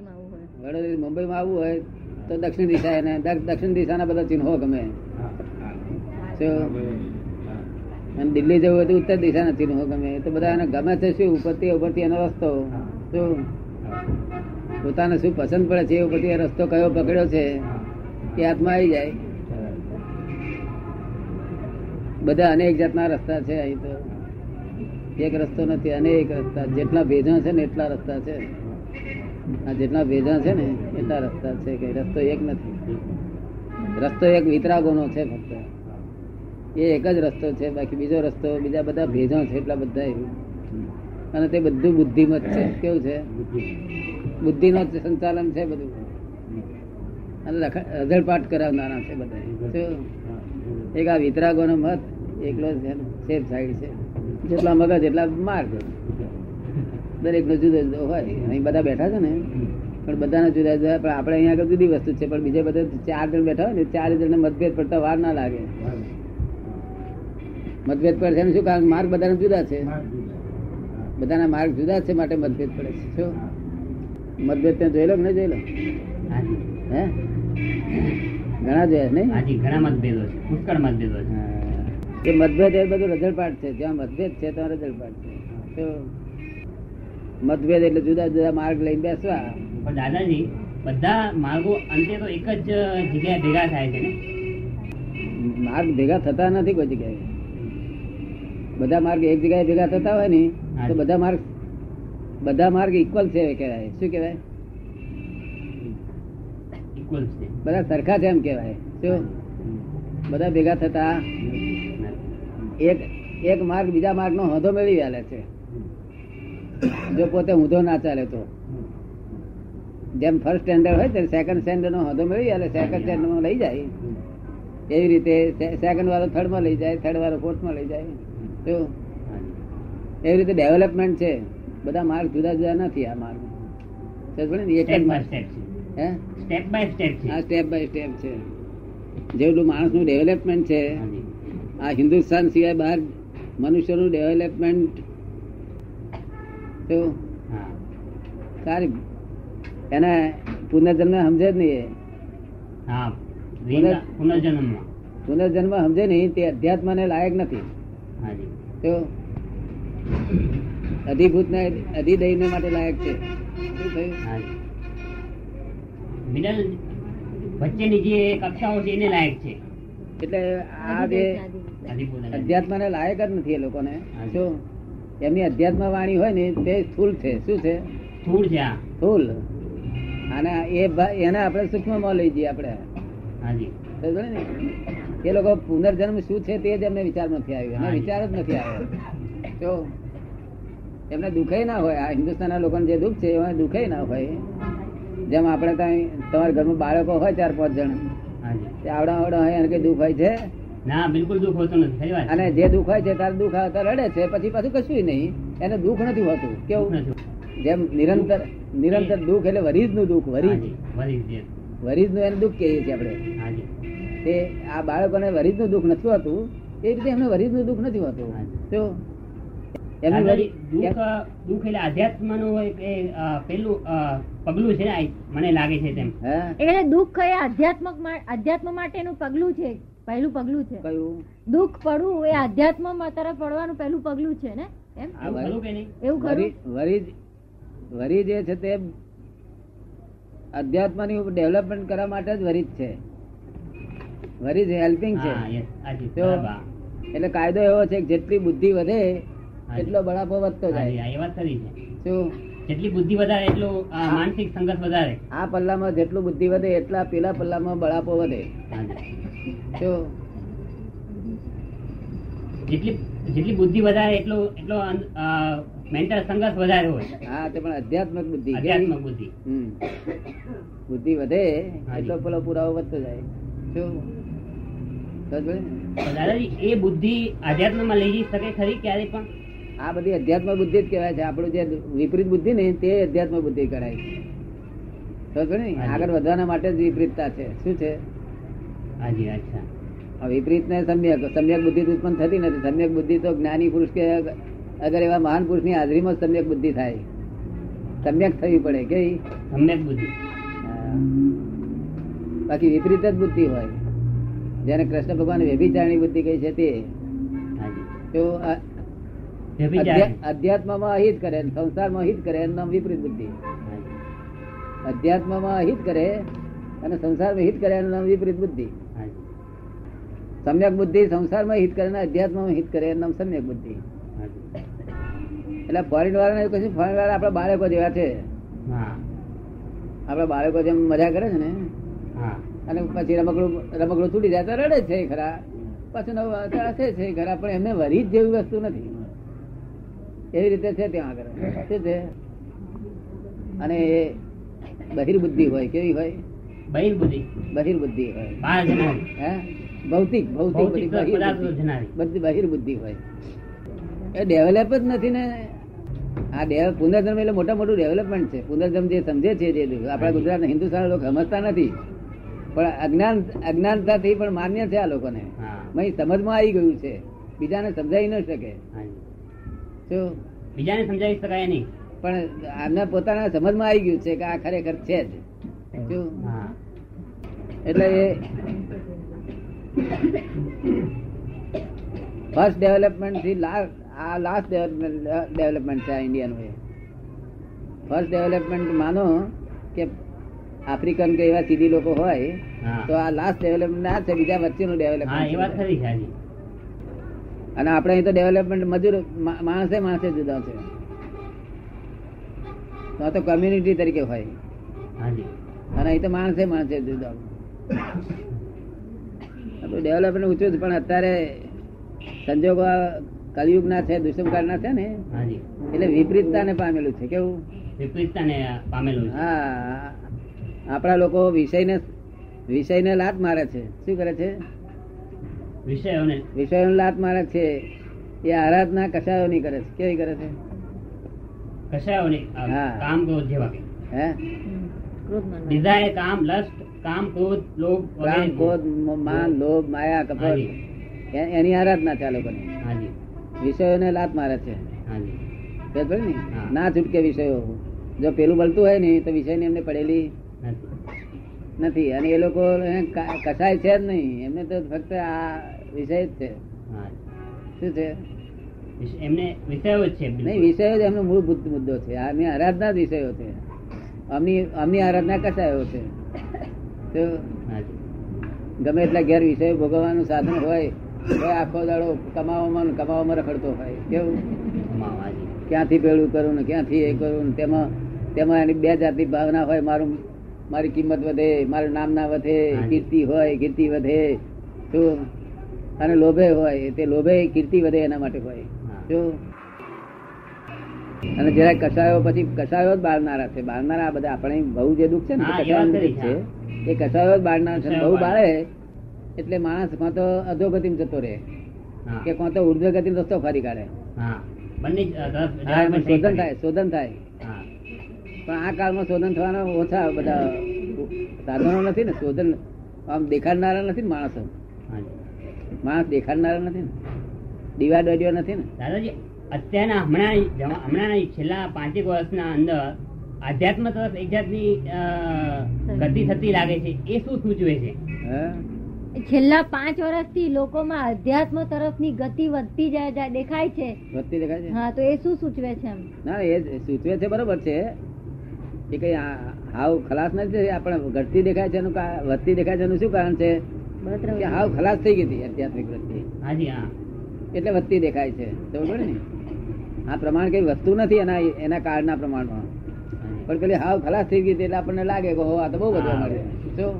વડોદરા મુંબઈમાં આવવું હોય તો દક્ષિણ દિશા એને દક્ષિણ દિશાના બધા ચિહ્નો ગમે. અને દિલ્હી જવું હોય તો ઉત્તર દિશાના ચિહ્નો ગમે. તો બધા એને ગમે છે શું? ઉપરથી ઉપરથી એનો રસ્તો. શું પોતાને શું પસંદ પડે છે એ ઉપરથી એ રસ્તો કયો પકડ્યો છે એ હાથમાં આવી જાય. બધા અનેક જાતના રસ્તા છે અહીં તો. એક રસ્તો નથી અનેક રસ્તા. જેટલા ભેજા છે ને એટલા રસ્તા છે. આ જેટલા ભેજા છે ને, એટલા રસ્તા છે કે રસ્તો એક નથી. રસ્તો એક વિતરાગોનો છે ફક્ત. એ એક જ રસ્તો છે, બાકી બીજો રસ્તો, બીજા બધા ભેજા છે, એટલા બધા અને તે બધું બુદ્ધિમત છે. કેવું છે? બુદ્ધિનો સંચાલન છે બધું. અને રઝળપાટ કરાવનારા છે બધા. એક આ વિતરાગોનો મત એકલો છે સેફ સાઈડ છે. જેટલા મગજ, એટલા માર્ગ દરેક નો જુદો જુદો હોય. અહીં બધા બેઠા છે ને. પણ બધાના જુદા જુદા પણ આપણે અહીંયા આગળ જુદી વસ્તુ છે. પણ બીજા બધા ચાર જણ બેઠા હોય ને ચાર જણ મતભેદ પડતા વાર ના લાગે. મતભેદ પડે છે શું કારણ? માર્ગ બધાના જુદા છે. બધાના માર્ગ જુદા છે માટે મતભેદ પડે છે. શું મતભેદ ત્યાં જોઈ કે નહીં જોઈ લો હે? ઘણા જોયા નહીં? હાજી ઘણા મતભેદો છે. પુષ્કળ મતભેદો છે. એ મતભેદ એ બધું રજળપાટ છે. જ્યાં મતભેદ છે ત્યાં રજળપાટ છે. તો મતભેદ એટલે જુદા જુદા માર્ગ લઈને બેસવા. પણ દાદાજી બધા માર્ગો અંતે તો એક જ જગ્યાએ ભેગા થાય છે ને? માર્ગ ભેગા થતા નથી કોઈ જગ્યાએ. બધા માર્ગ એક જગ્યાએ ભેગા થતા હોય ને તો બધા માર્ગ બધા માર્ગ ઇક્વલ છે કહેવાય. શું કહેવાય? ઇક્વલ છે. બધા સરખા છે એમ કહેવાય. શું? બધા ભેગા થતા એક એક માર્ગ બીજા માર્ગ નો હોંધો મેળવી આલે છે. જો પોતે ઊંધો ના ચાલે તો. જેમ ફર્સ્ટ સ્ટેન્ડર્ડ હોય ત્યારે સેકન્ડ સ્ટેન્ડર્ડ નો હોદો મેળવી એટલે સેકન્ડ સ્ટેન્ડર્ડમાં લઈ જાય. એવી રીતે સેકન્ડ વાળો થર્ડમાં લઈ જાય થર્ડ વાળો ફોર્થમાં લઈ જાય. તો એવી રીતે ડેવલપમેન્ટ છે. બધા માર્ગ જુદા જુદા નથી આ માર્ગ? એક જ સ્ટેપ બાય માર્ગ સ્ટેપ છે. હે? સ્ટેપ બાય સ્ટેપ છે. આ સ્ટેપ બાય સ્ટેપ છે. જેટલું માણસનું ડેવલપમેન્ટ છે આ હિન્દુસ્તાન સિવાય બહાર મનુષ્યનું ડેવલપમેન્ટ તો સારી. એને પુનર્જન્મ સમજે જ નહીં પુનર્જન્મમાં. પુનર્જન્મ સમજે નહીં તે અધ્યાત્મ ને લાયક નથી. તો અધિભૂત ને અધિદૈન માટે લાયક છે. શું મિડલ વચ્ચેની જે કક્ષાઓ છે એને લાયક છે. એટલે આ જે અધ્યાત્મ ને લાયક જ નથી એ લોકોને. શું એમની અધ્યાત્મ વાણી હોય ને તે સ્થુલ છે. શું છે? સ્થુલ છે અને એ એને આપણે સૂક્ષ્મમાં લઈ જઈએ આપણે. ને? એ લોકો પુનર્જન્મ શું છે તે જ એમને વિચાર નથી આવ્યો. એમને વિચાર જ નથી આવ્યો. તો એમને દુઃખે ના હોય. આ હિન્દુસ્તાનના લોકોને જે દુઃખ છે એમાં દુઃખે ના હોય. જેમ આપણે ત્યાં તમારા ઘરમાં બાળકો હોય ચાર પાંચ જણ. તે આવડા આવડા હોય એને કઈ દુઃખ હોય છે? ના બિલકુલ દુઃખ હોતું નથી અને જે દુઃખ હોય છે તારે દુઃખ રડે છે પછી પાછું કશું નહીં. એને દુઃખ નથી હોતું. કેવું? જેમ નિરંતર નિરંતર દુઃખ એટલે વરીજનું દુઃખ વરીજ. વરીજનું એને દુઃખ કહીએ છીએ આપણે. તે આ બાળકોને વરીજનું દુઃખ નથી હોતું. એ રીતે એમને વરીજનું દુઃખ નથી હોતું. તો દુઃખ એટલે આધ્યાત્મનું પેલું પગલું છે મને લાગે છે તેમ. એટલે દુઃખ એ આધ્યાત્મક આધ્યાત્મ માટેનું પગલું છે. પહેલું પગલું છે. કયું? દુઃખ પડવું એ આધ્યાત્મમાં તરફ પડવાનું પહેલું પગલું છે ને? એમ? એવું ખરું કે નહીં? એવું ખરું? વરી જે છે તે અધ્યાત્મની ડેવલપમેન્ટ કરવા માટે જ વરીજ છે. વરીજ હેલ્પિંગ છે. એટલે કાયદો એવો છે કે જેટલી બુદ્ધિ વધે એટલો બળાપો વધતો જાય. એ વાત ખરી છે. શું? જેટલી બુદ્ધિ વધારે એટલું માનસિક સંઘર્ષ વધારે. આ પલ્લામાં જેટલું બુદ્ધિ વધે એટલા પેલા પલ્લામાં બળાપો વધે. હાજી. જેટલી જેટલી બુદ્ધિ વધારે એટલો એટલો મેન્ટલ સંઘર્ષ વધારે હોય. હા તે પણ અધ્યાત્મક બુદ્ધિ અધ્યાત્મક બુદ્ધિ. બુદ્ધિ વધે એટલો પેલો પુરાવો વધતો જાય. શું દાદાજી એ બુદ્ધિ અધ્યાત્મમાં લઈ જઈ શકે ખરી ક્યારે પણ? આ બધી અધ્યાત્મ બુદ્ધિ જ કહેવાય છે. આપણું જે વિપરીત બુદ્ધિ ને તે અધ્યાત્મ બુદ્ધિ કરાય છે. આગળ વધવાના માટે જ વિપરીતતા છે. શું છે? હાજી અચ્છા વિપરીત ને સમ્યક સમ્યક બુદ્ધિ ઉત્પન્ન થતી નથી. સમ્યક બુદ્ધિ તો જ્ઞાની પુરુષ કે અગર એવા મહાન પુરુષની હાજરીમાં સમ્યક બુદ્ધિ થાય. સમ્યક થવી પડે કે સમ્યક બુદ્ધિ. બાકી વિપરીત જ બુદ્ધિ હોય. જેને કૃષ્ણ ભગવાન વ્યભિચારણી બુદ્ધિ કહી છે તે. તો અધ્યાત્મમાં અહિત કરે સંસારમાં અહિત કરે એનું નામ વિપરીત બુદ્ધિ. અધ્યાત્મમાં અહિત કરે અને સંસારમાં હિત કરે એનું નામ વિપરીત બુદ્ધિ. સમ્યક બુદ્ધિ સંસારમાં હિત કરે અધ્યાત્મમાં હિત કરે એમ સમ્યક બુદ્ધિ. એટલે ફોરેન એવું કશું ફોરેન વાળા આપણા બાળકો જેવા છે. આપણા બાળકો જેમ મજા કરે છે ને અને પછી રમકડું રમકડું તૂટી જાય તો રડે છે ખરા. પાછું નવું હસે છે ખરા પણ એમને વરી જ જેવી વસ્તુ નથી. એવી રીતે છે ત્યાં આગળ. શું છે? અને એ બહિર્બુદ્ધિ હોય કેવી હોય? બહિર્બુદ્ધિ. બહિર્બુદ્ધિ હોય. હે? ભૌતિક ભૌતિક બધી બહિર્બુદ્ધિ. હોય. એ ડેવલપ જ નથી ને. આ ડેવલપ પુનર્જન્મ એટલે મોટા મોટું ડેવલપમેન્ટ છે. પુનર્જન્મ જે સમજે છે જે આપણા ગુજરાત હિન્દુસ્તાન લોકો સમજતા નથી. પણ અજ્ઞાન અજ્ઞાનતાથી પણ માન્ય છે આ લોકોને. સમજમાં આવી ગયું છે. બીજાને સમજાવી ન શકે. શું બીજાને સમજાવી શકાય નહીં. પણ આમને પોતાના સમજમાં આવી ગયું છે કે આ ખરેખર છે જ. એટલે એ ફર્સ્ટ ડેવલપમેન્ટથી આ લાસ્ટ ડેવલપમેન્ટ છે આ ઇન્ડિયાનું એ ફર્સ્ટ ડેવલપમેન્ટ માનો કે આફ્રિકન કે એવા સીધી લોકો હોય તો આ લાસ્ટ ડેવલપમેન્ટ ના છે બીજા વચ્ચેનું ડેવલપમેન્ટ અને આપણે અહીં તો ડેવલપમેન્ટ મજૂર માણસે માણસે જુદા છે. તો તો કમ્યુનિટી તરીકે હોય. અને અહીં તો માણસે માણસે જુદા ડેવલપમેન્ટ ઊંચું પણ અત્યારે સંજોગો કલયુગ ના છે દુષ્મકાળના છે ને એટલે વિપરીતતાને પામેલું છે કેવું? વિપરીતતાને પામેલું હા આપણા લોકો વિષયને વિષયને લાત મારે છે. શું કરે છે? વિષયોને. વિષયોને લાત મારે છે. એ આરાધના કશાયોની કરે છે. કેવી કરે છે? કશાયોને. કામ જેવા હે. ડિઝાયર કામ લસ્ટ કામ ક્રોધ લોભ કામ ક્રોધ માન લોભ. માયા કપટ એની આરાધના છે આ લોકોની. વિષયોને લાત મારે છે. ને ના છૂટકે વિષયો. જો પેલું બળતું હોય ને તો વિષયની એમને પડેલી નથી. અને એ લોકો કસાય છે જ નહીં. એમને તો ફક્ત આ વિષય જ છે. શું છે? એમને વિષયો જ છે નહીં વિષયો જ એમનો મૂળભૂત મુદ્દો છે. આની આરાધના જ વિષયો છે. અમની અમની આરાધના કસાયો છે. ગમે એટલા ઘેર વિષય ભોગવવાનું સાધન હોય તો આખો દાડો કમાવામાં કમાવામાં રખડતો હોય. કેવું? ક્યાંથી પેલું કરું ને ક્યાંથી એ કરું ને તેમાં તેમાં એની બે જાતની ભાવના હોય. મારું મારી કિંમત વધે મારું નામ ના વધે કીર્તિ હોય કીર્તિ વધે. તો અને લોભે હોય તે લોભે કીર્તિ વધે એના માટે હોય. જો અને જરા કસાયો પછી કસાયો જ બાળનારા છે. બાળનારા બધા આપણે બહુ જે દુઃખ છે ને દુઃખ છે. એ કસાયો છે બહુ બાળે. એટલે માણસ કાં તો અધોગતિમાં જતો રહે. કે કાં તો ઉર્ધ્વગતિનો રસ્તો ફરી કાઢે. શોધન થાય શોધન થાય. પણ આ કાળમાં શોધન થવાના ઓછા બધા સાધનો નથી ને શોધન આમ દેખાડનારા નથી ને માણસો. માણસ દેખાડનારા નથી ને. ડિવાઈડ વાઈડ્યો નથી ને. દાદાજી અત્યારના હમણાં હમણાં છેલ્લા પાંચેક વર્ષના અંદર આધ્યાત્મ તરફ એક જાતની ગતિ થતી લાગે છે. એ શું સૂચવે છે? છેલ્લા પાંચ વર્ષથી લોકોમાં અધ્યાત્મ તરફની ગતિ વધતી જાય જાય દેખાય છે. વધતી દેખાય છે? હા તો એ શું સૂચવે છે એમ? ના એ સૂચવે છે બરોબર છે. એ કઈ હાવ ખલાસ નથી આપણે ઘટતી દેખાય છે એનું વધતી દેખાય છે એનું શું કારણ છે? હાવ ખલાસ થઈ ગઈ હતી આધ્યાત્મિક વૃત્તિ. હાજી હા. એટલે વધતી દેખાય છે. બરોબર ને આ પ્રમાણ કઈ વસ્તુ નથી એના એના કાળના પ્રમાણમાં. પણ પેલી હાવ ખલાસ થઈ ગઈ એટલે આપણને લાગે કે હો આ તો બહુ વધવા મળે શું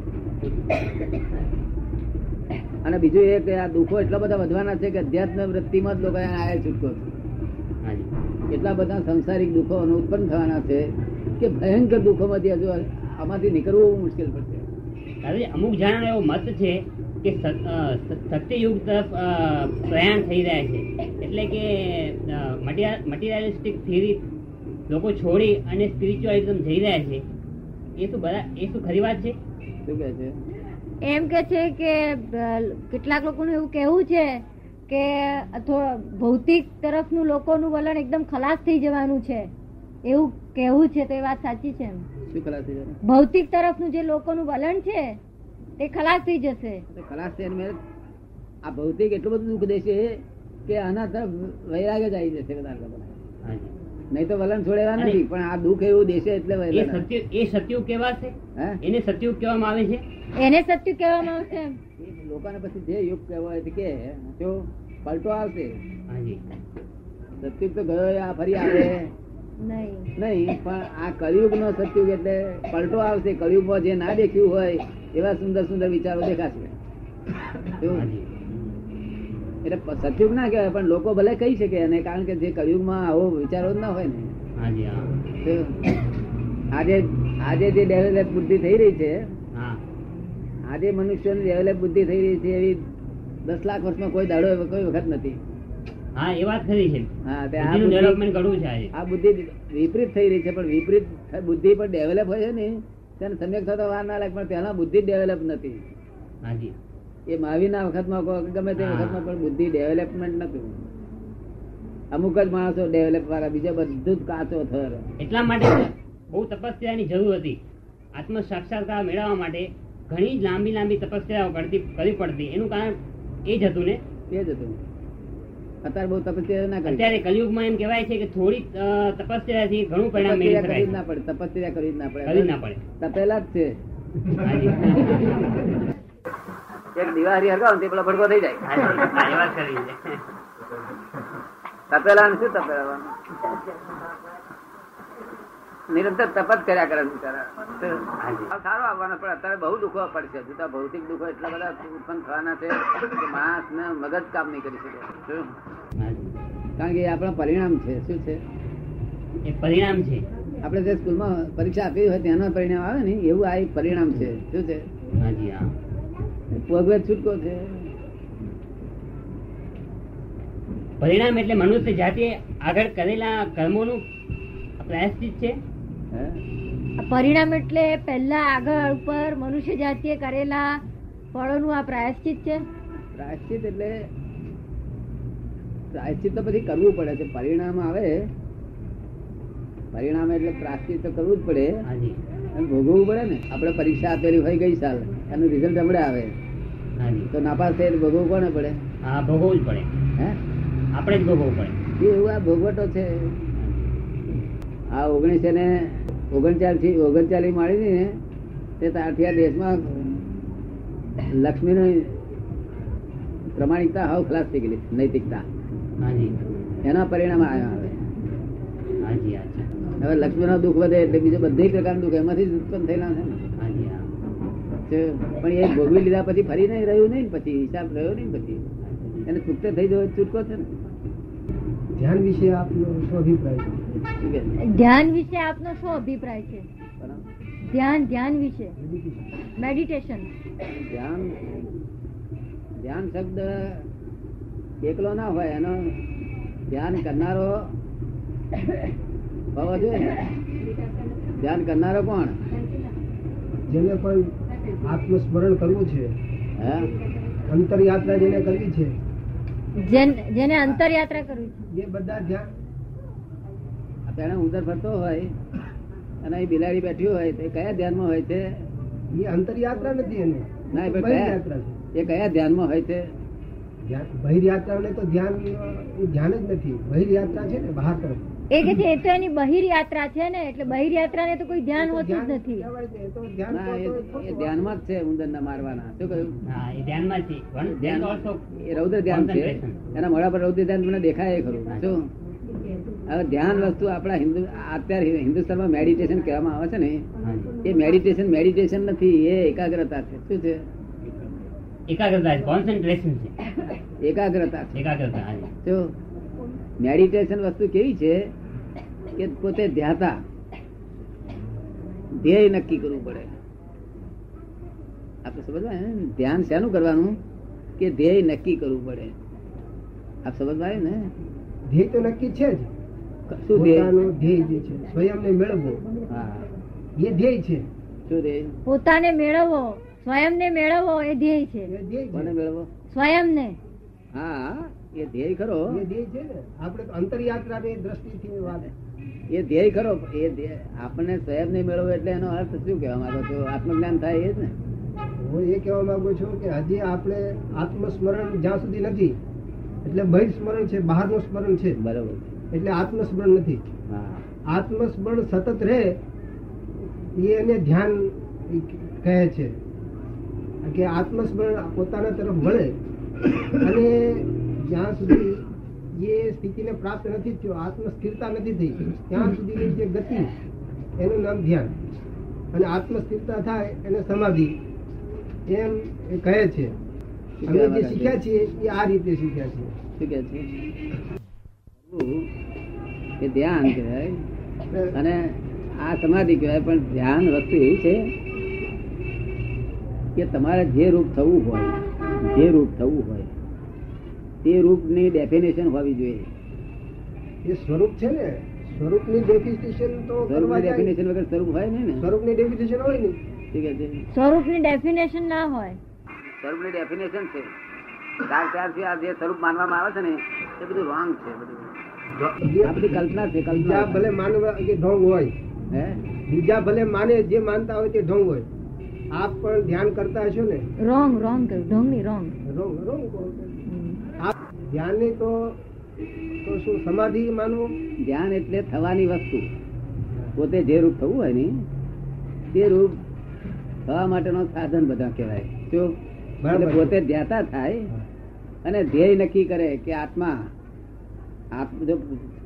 અને બીજું એ કે આ દુઃખો એટલા બધા વધવાના છે કે અધ્યાત્મ વૃત્તિમાં જ લોકો આયા છૂટકો એટલા બધા સંસારિક દુઃખો ઉત્પન્ન થવાના છે કે ભયંકર દુઃખોમાંથી હજુ આમાંથી નીકળવું મુશ્કેલ પડશે. દાદાજી અમુક જણાનો એવો મત છે કે સત- સત્યયુગ તરફ પ્રયાણ થઈ રહ્યા છે. એટલે કે મટીરિયાલિસ્ટિક થિયરી લોકો છોડી અને સ્પિરિચ્યુઅલિઝમ જઈ રહ્યા છે. એ શું બધા એ શું ખરી વાત છે? શું કહે છે? એમ કે છે કે કેટલાક લોકોનું એવું કહેવું છે કે થો- ભૌતિક તરફનું લોકોનું વલણ એકદમ ખલાસ થઈ જવાનું છે. એવું કહેવું છે તો એ વાત સાચી છે શું ખલાસ થઈ જશે ભૌતિક તરફનું જે લોકોનું વલણ છે તે ખલાસ થઈ જશે. ખલાસ થઈ આ ભૌતિક એટલું બધું દુઃખ દેશે કે આના તરફ વૈરાગ્ય જ આવી જશે. હાજી. નહીં તો વલણ છોડેવા અને- નથી પણ આ દુઃખ એવું દેશે એટલે એ. સત્ય એ સત્યુગ કેવાશે એને સત્યુગ કહેવામાં આવે છે? એને સત્ય કહેવામાં આવશે એમ. લોકોને પછી જે યુગ કહેવાય છે કે જો પલટો આવશે સત્યુગ તો ગયો આ ફરી આવે. નહીં. નહીં પણ આ કળિયુગ નો સત્યુગ એટલે પલટો આવશે કળિયુગમાં જે ના દેખ્યું હોય એવા સુંદર સુંદર વિચારો દેખાશે. એટલે સતયુગ ના કહેવાય પણ લોકો ભલે કહી શકે અને કારણ કે જે કળિયુગમાં આવો વિચારો ના હોય ને. આજે આજે જે ડેવલપ બુદ્ધિ થઈ રહી છે આજે મનુષ્યની ડેવલપ બુદ્ધિ થઈ રહી છે એવી દસ લાખ વર્ષમાં કોઈ દાડો કોઈ વખત નથી. હા એ વાત ખરી છે. હા તે આ બુદ્ધિ વિપરીત થઈ રહી છે પણ વિપરીત બુદ્ધિ પણ ડેવલપ હોય છે ને તેને સમ્યક થતા વાર ના લાગે પણ પહેલા બુદ્ધિ ડેવલપ નથી. હાજી. એ મહાવીરના વખતમાં ગમે તે. વખતમાં પણ બુદ્ધિ ડેવલપમેન્ટ નતું અમુક જ માણસો ડેવલપ વાળા બીજા બધું જ કાચો થર. એટલા માટે બહુ તપસ્યાની જરૂર હતી. આત્મ સાક્ષાત્કાર મેળવવા માટે ઘણી જ લાંબી લાંબી તપસ્યાઓ કરતી કરવી પડતી. એનું કારણ એ જ હતું ને? એ જ હતું. અત્યારે બહુ તપસ્યા ના કરી. અત્યારે કલયુગમાં એમ કહેવાય છે કે થોડી તપસ્યાથી ઘણું પરિણામ મેળવી કરવી ના પડે તપસ્યા કરવી જ ના કરી જ ના પડે. તપેલા જ છે. એક દિવાળી હરગાવ તે પેલા ભડકો થઈ જાય. તપેલા શું તપેલા નિરંતર તપત કર્યા કરે બિચારા સારો આવવાનો પણ અત્યારે બહુ દુઃખો પડશે. જુદા ભૌતિક દુઃખો એટલા બધા ઉત્પન્ન થવાના છે કે માણસ ને મગજ કામ નહીં કરી શકે. કારણ કે એ આપણા પરિણામ છે. શું છે? એ પરિણામ છે. આપણે જે સ્કૂલમાં પરીક્ષા આપી હોય તેના પરિણામ આવે ને એવું આ એક પરિણામ છે. શું છે? હાજી હા. ભગવત છૂટકો છે. પરિણામ એટલે મનુષ્ય જાતે આગળ કરેલા કર્મોનું પ્રાયશ્ચિત છે? પરિણામ એટલે પહેલા આગળ ઉપર મનુષ્ય જાતિએ કરેલા ફળોનું આ પ્રાયશ્ચિત છે? પ્રાયશ્ચિત એટલે પ્રાયશ્ચિત તો પછી કરવું પડે છે. પરિણામ આવે. પરિણામ એટલે પ્રાયશ્ચિત તો કરવું જ પડે. હાજી. અને ભોગવવું પડે ને? આપણે પરીક્ષા આપેલી હોય ગઈ સાલ એનું રિઝલ્ટ હમણાં આવે. તો નાપાસ થાય ભોગવવું કોને પડે? હા ભોગવવું જ પડે. હે? આપણે જ ભોગવવું પડે. એવું આ ભોગવટો છે. આ ઓગણીસો ને ઓગણચાલીસ ઓગણચાલીસ માળી ને તે તારથી આ દેશમાં લક્ષ્મીની પ્રમાણિકતા હાવ ખલાસ થઈ ગયેલી નૈતિકતા. એના પરિણામ આવ્યા આવે. હાજી હાજી હવે લક્ષ્મીનો દુઃખ વધે એટલે બીજું બધી પ્રકારનું દુઃખ એમાંથી જ ઉત્પન્ન થયેલા છે ને. હાજી હા છે. પણ એ ભોગવી લીધા પછી ફરી નહીં રહ્યું નહીં પછી હિસાબ રહ્યો નહીં પછી. એને છૂટે થઈ જવો છૂટકો છે ને. ધ્યાન વિશે આપનો શું અભિપ્રાય છે? ધ્યાન વિશે આપનો શું અભિપ્રાય છે? ધ્યાન ધ્યાન વિશે? મેડિટેશન ધ્યાન ધ્યાન શબ્દ એકલો ના હોય એનો ધ્યાન કરનારો હોવો જોઈએ ને. ધ્યાન કરનારો કોણ? જેને પણ આત્મસ્મરણ કરવું છે હે? અંતર યાત્રા જેને કરવી છે જેન- અંતરયાત્રા કરવી એ બધા ધ્યાન. તેને ઉંદર ફરતો હોય અને એ બિલાડી બેઠી હોય તો કયા ધ્યાનમાં હોય છે? એ અંતર યાત્રા નથી એને ના એ કયા યાત્રા છે. એ કયા ધ્યાનમાં હોય છે? ને તો ધ્યાન ધ્યાન જ નથી. બહિર યાત્રા છે ને બહાર તરફ. એ કે છે એ તો એની બહિર યાત્રા છે ને એટલે બહિર યાત્રાને તો કોઈ ધ્યાન હોતું જ નથી. એ ધ્યાનમાં જ છે ઉંદર ના મારવાના. શું કહ્યું? હા એ ધ્યાનમાં છે પણ ધ્યાન એ રૌદ્ર ધ્યાન છે. એના મોડા પર રૌદ્ર ધ્યાન મને દેખાય ખરું. શું? હવે ધ્યાન વસ્તુ આપણા હિન્દુ અત્યારે હિન્દુસ્તાનમાં મેડિટેશન કહેવામાં આવે છે ને એ મેડિટેશન મેડિટેશન નથી એ એકાગ્રતા છે. શું છે? એકાગ્રતા કોન્સન્ટ્રેશન છે. એકાગ્રતા એકાગ્રતા જો મેડિટેશન વસ્તુ કેવી છે કે પોતે ધ્યાતા. ધ્યેય નક્કી કરવું પડે. આપણે સમજવા ને ધ્યાન શેનું કરવાનું? કે ધ્યેય નક્કી કરવું પડે? આપ સમજવા ને? ધ્યેય તો નક્કી છે જ. શું ધ્યેય? ધ્યેય જે છે સ્વયંને મેળવવો. હા. એ ધ્યેય છે. શું ધ્યેય? પોતાને મેળવવો. સ્વયંને મેળવવો એ ધ્યેય છે. એ ધ્યેય કોને છે મેળવો સ્વયંને. હા. એ ધ્યેય ખરો. એ ધ્યેય છે ને. આપણે અંતરયાત્રાની દ્રષ્ટિથી વાત. એ ધ્યેય ખરો એ આપણને સ્વયં નહીં મેળવો એટલે એનો અર્થ શું કહેવા માંગો છો? આત્મજ્ઞાન થાય એ જ ને. હું એ કહેવા માંગુ છું કે હજી આપણે આત્મસ્મરણ જ્યાં સુધી નથી એટલે બહિસ્મરણ છે બહારનું સ્મરણ છે. બરોબર. એટલે આત્મસ્મરણ નથી. આત્મસ્મરણ સતત રહે એ એને ધ્યાન કહે છે. કે આત્મસ્મરણ પોતાના તરફ વળે. અને જ્યાં સુધી જે સ્થિતિને પ્રાપ્ત નથી થયો આત્મ સ્થિરતા નથી થઈ ત્યાં સુધીની જે ગતિ એનું નામ ધ્યાન. અને આત્મ સ્થિરતા થાય એને સમાધિ એમ એ કહે છે. અમે જે શીખ્યા છીએ એ આ રીતે શીખ્યા છીએ. શું કે છે? એ ધ્યાન કહેવાય. અને આ સમાધિ કહેવાય પણ ધ્યાન વસ્તુ એવી છે કે તમારે જે રૂપ થવું હોય જે રૂપ થવું હોય તે રૂપની ડેફિનેશન હોવી જોઈએ. એ સ્વરૂપ છે ને સ્વરૂપની ડેફિનેશન તો ડેફિનેશન વગર સ્વરૂપ હોય ને. સ્વરૂપની ડેફિનેશન હોય ને સ્વરૂપની ડેફિનેશન ના હોય. સ્વરૂપની ડેફિનેશન છે. ત્યાર ત્યારથી આ જે સ્વરૂપ માનવામાં આવે છે ને એ બધું રોંગ છે બધું. આ બધી કલ્પના છે કલ્પના. ભલે માનવા કે ઢોંગ હોય હે? બીજા ભલે માને જે માનતા હોય તે ઢોંગ હોય. આપ પણ ધ્યાન કરતા હશો ને? રોંગ રોંગ ઢોંગની રોંગ રોંગ રોંગ છો. તો તો શું સમાધિ માનવું ધ્યાન એટલે થવાની વસ્તુ. પોતે જે રૂપ થવું હોય ને તે રૂપ થવા માટેનો સાધન બધા કહેવાય. છે. પોતે ધ્યાતા થાય અને ધ્યેય નક્કી કરે કે આત્મા આપ જો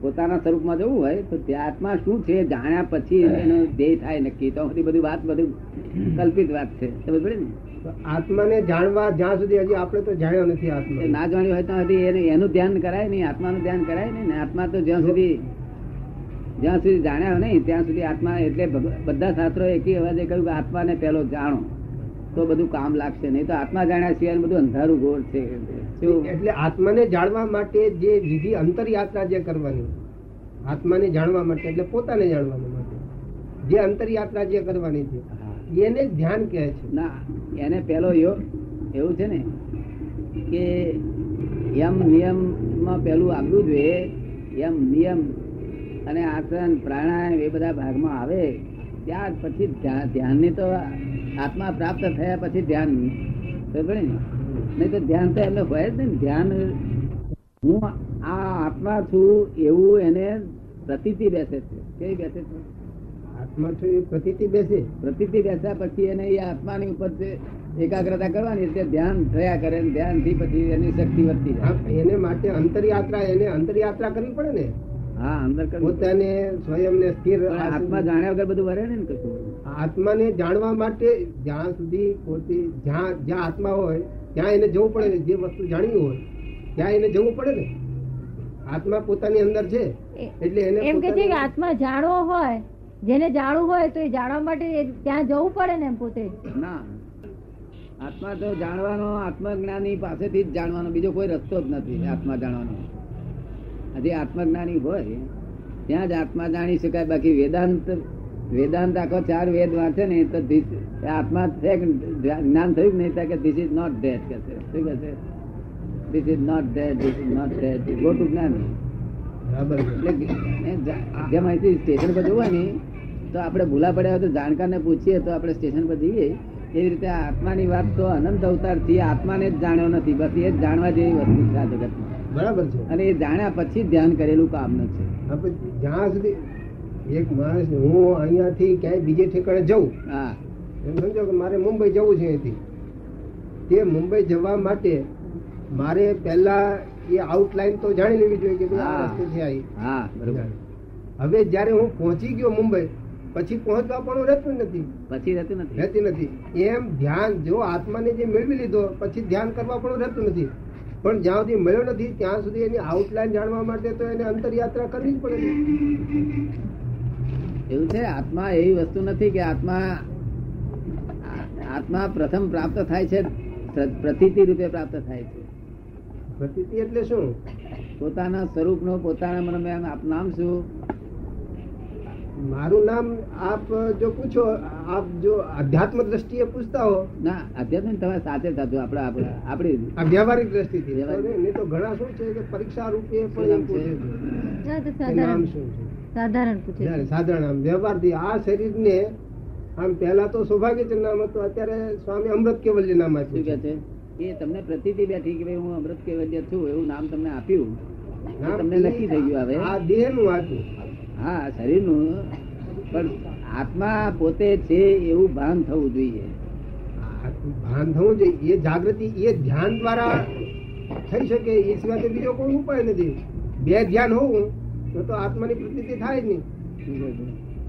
પોતાના સ્વરૂપમાં જવું હોય તો તે આત્મા શું છે જાણ્યા પછી એનો ધ્યેય થાય નક્કી. તો બધી બધી વાત બધું કલ્પિત વાત છે. સમજ પડે ને? આત્માને જાણવા જ્યાં સુધી હજી આપણે તો જાણ્યો નથી આત્મા. ના જાણ્યું હોય ત્યાં સુધી એનું ધ્યાન કરાય નહીં આત્માનું ધ્યાન કરાય નહીં ને આત્મા તો જ્યાં સુધી જ્યાં સુધી જાણ્યા નહીં ત્યાં સુધી આત્મા એટલે બધા શાસ્ત્રો એકી અવાજે કહ્યું કે આત્માને પહેલો જાણો. તો બધું કામ લાગશે નહીં. તો આત્મા જાણ્યા સિવાય બધું અંધારું ગોળ છે? એટલે આત્માને જાણવા માટે જે વિધિ અંતરયાત્રા જે કરવાની આત્માને જાણવા માટે એટલે પોતાને જાણવા માટે. જે અંતરયાત્રા જે કરવાની છે. એને ધ્યાન કહે છે. ના, એને પેલો યોગ એવું છે ને, કે યમ નિયમમાં પેલું આવવું જોઈએ, યમ નિયમ અને આસન પ્રાણાયામ એ બધા ભાગમાં આવે, ત્યાર પછી ધ્યા- ધ્યાનની તો આત્મા પ્રાપ્ત થયા પછી ધ્યાન ને? નહીં તો ધ્યાન તો એમને હોય જ ને, ધ્યાન, હું આ આત્મા છું, એવું એને પ્રતીતિ બેસે છે. કેવી બેસે છે? પ્રતીતિ બેસે. પ્રતિતિ બેસ્યા પછી એને એ આત્માની ઉપર એકાગ્રતા કરવાની એટલે ધ્યાન થયા કરે ધ્યાનથી પછી એની શક્તિ વધતી જાય. એને માટે અંતરયાત્રા એને અંતરયાત્રા કરવી પડે ને? હા અંદર પોતાને સ્વયં ને સ્થિર આત્મા જાણ્યા વગર બધું વરે ને ને કશું? આત્માને જાણવા માટે જ્યાં સુધી પોતે જ્યાં જ્યાં આત્મા હોય ત્યાં એને જવું પડે ને. જે વસ્તુ જાણવી હોય ત્યાં એને જવું પડે ને. આત્મા પોતાની અંદર છે. એટલે એને એમ કે છે કે આત્મા જાણવો હોય જેને જાણવું હોય તો એ જાણવા માટે ત્યાં જવું પડે ને એમ પોતે. ના. આત્મા તો જાણવાનો આત્મજ્ઞાની પાસેથી જ જાણવાનો. બીજો કોઈ રસ્તો જ નથી આત્મા જાણવાનો. જે આત્મજ્ઞાની હોય ત્યાં જ આત્મા જાણી શકાય. બાકી વેદાંત વેદાંત આખો ચાર વેદ વાંચે ને તો આત્મા છે જ્ઞાન થયું કે નહીં કે ધીસ ઇઝ નોટ ધેટ કે છે. શું કે છે? This is not that this is not that. Go to gyan. બરાબર. એટલે જેમ અહીંથી સ્ટેશન પર જવું હોય ને તો આપણે ભૂલા પડ્યા હોય તો જાણકારને પૂછીએ તો આપણે સ્ટેશન પર જઈએ. એવી રીતે આત્માની વાત તો અનંત અવતારથી આત્માને જ જાણ્યો નથી બસ એ જ જાણવા જેવી વસ્તુ છે આ જગતમાં. બરાબર છે. અને એ જાણ્યા પછી ધ્યાન કરેલું કામ નથી આપણે જ્યાં સુધી એક માણસ હું અહીંયાથી ક્યાંય બીજે ઠેકાણે જઉં હા. એમ સમજો કે મારે મુંબઈ જવું છે અહીંથી. તે મુંબઈ જવા માટે મારે પહેલા એ આઉટલાઈન તો જાણી લેવી જોઈએ કે આ હા. રસ્તે છે હા બરાબર. હવે જ્યારે હું પહોંચી ગયો મુંબઈ પછી પહોંચવા પણ રહેતું નથી. પછી રહેતું નથી. રહેતી નથી. એમ ધ્યાન જો આત્માને જે મેળવી લીધો પછી ધ્યાન કરવા પણ રહેતું નથી. પણ જ્યાં સુધી મળ્યો નથી ત્યાં સુધી એની આઉટલાઈન જાણવા માટે તો એને અંતરયાત્રા કરવી જ પડે એવું છે આત્મા એવી વસ્તુ નથી કે આત્મા આત્મા પ્રથમ પ્રાપ્ત થાય છે પ્રતિતિ રૂપે પ્રાપ્ત થાય છે. પ્રતિતિ એટલે શું? પોતાના સ્વરૂપનો પોતાના મનમાં આપ નામ શું? મારું નામ આપ જો પૂછો આપ જો અધ્યાત્મ દ્રષ્ટિએ પૂછતા હો. ના અધ્યાત્મ તમે સાથે સાથે આપણે આપણે આપણી વ્યવહારિક દ્રષ્ટિથી. નહીં તો ઘણા શું છે કે પરીક્ષા રૂપે પણ એમ પૂછે નામ શું છે? સાધારણ પૂછે. સાધારણ આમ વ્યવહારથી આ શરીરને આમ પહેલા તો સૌભાગ્યચંદ નામ હતું અત્યારે સ્વામી અમૃત કેવલ્ય નામ કે આપ્યું છે? એ તમને પ્રતિથી બેઠી કે ભાઈ હું અમૃત કેવલ્ય છું એવું નામ તમને આપ્યું. તમને નક્કી થઈ ગયું હવે. આ દેહનું આપ્યું. હા શરીરનું. પણ આત્મા પોતે છે એવું ભાન થવું જોઈએ. ભાન થવું જોઈએ. એ જાગૃતિ એ ધ્યાન દ્વારા થઈ શકે. એ સિવાય બીજો કોઈ ઉપાય નથી. બે ધ્યાન હોવું તો આત્માની પ્રતિ થાય જ નહીં?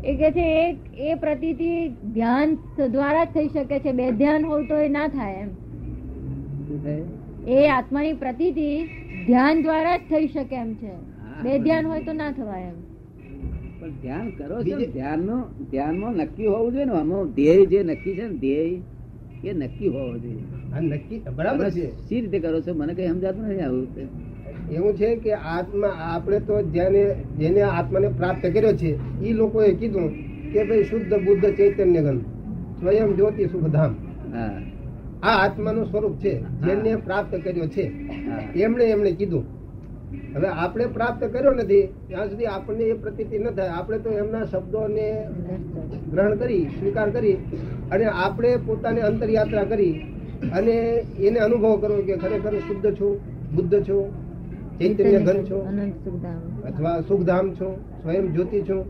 એ કે છે એ એ પ્રતીતિ ધ્યાન દ્વારા જ થઈ શકે છે. બે ધ્યાન હોય તો એ ના થાય એમ. એ આત્માની પ્રતીતિ ધ્યાન દ્વારા જ થઈ શકે એમ છે. બે ધ્યાન હોય તો ના થવાય એમ. પણ ધ્યાન કરો છો બીજે- ધ્યાનનો ધ્યાનમાં નક્કી હોવું જોઈએ ને આમાં ધ્યેય જે નક્કી છે ને ધ્યેય એ નક્કી હોવો જોઈએ. આ નક્કી બરાબર છે. સી રીતે કરો છો? મને કઈ સમજાતું નથી આવું એવું છે કે આત્મા આપણે તો જેને જેને આત્માને પ્રાપ્ત કર્યો છે એ લોકોએ કીધું કે ભાઈ શુદ્ધ બુદ્ધ ચૈતન્ય ગણ સ્વયં જ્યોતિ સુખધામ આ આત્માનું સ્વરૂપ છે જેને પ્રાપ્ત કર્યો છે. એમણે એમણે કીધું. હવે આપણે પ્રાપ્ત કર્યો નથી, ત્યાં સુધી આપણને એ પ્રતીતિ ન થાય. આપણે તો એમના શબ્દોને ગ્રહણ કરી, સ્વીકાર કરી અને આપણે પોતાની અંતરયાત્રા કરી અને એને અનુભવ કરવો કે ખરેખર શુદ્ધ છું, બુદ્ધ છું, ચૈતન્ય ઘન છો, અથવા સુખધામ છો, સ્વયં જ્યોતિ છું.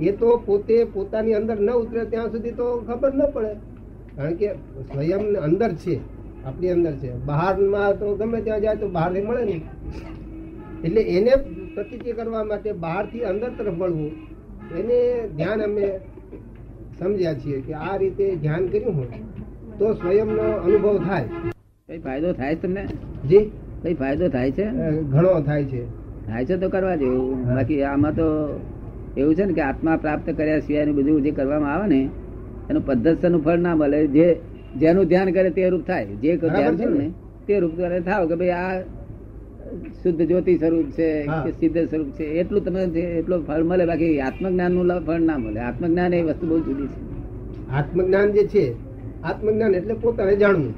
એ તો પોતે પોતાની અંદર ન ઉતરે ત્યાં સુધી તો ખબર ન પડે. કારણ કે સ્વયં અંદર છે, આપણી અંદર છે. બહારમાં તો ગમે ત્યાં જાય તો બહારથી મળે નહીં. એટલે એને પ્રતિક્રિયા કરવા માટે બહારથી અંદર તરફ વળવું એને ધ્યાન અમે સમજ્યા છીએ કે આ રીતે ધ્યાન કર્યું હોય તો સ્વયંનો અનુભવ થાય. કઈ ફાયદો થાય તમને? જી? કઈ ફાયદો થાય છે? ઘણો થાય છે. થાય છે તો કરવા જેવું. બાકી આમાં તો એવું છે ને કે આત્મા પ્રાપ્ત કર્યા સિવાયનું બધું જે કરવામાં આવે ને એનું પદ્ધતિનું ફળ ના મળે. જે જેનું ધ્યાન કરે તે રૂપ થાય. જે ધ્યાન છે? ને તે રૂપ કરે. થાવ કે ભાઈ આ શુદ્ધ જ્યોતિ સ્વરૂપ છે કે સિદ્ધ સ્વરૂપ છે એટલું તમે એટલો ફળ મળે બાકી આત્મજ્ઞાનનું ફળ ના મળે. આત્મજ્ઞાન એ વસ્તુ બહુ જુદી આત્મજ્ઞાન જે છે આત્મજ્ઞાન એટલે પોતાને જાણવું.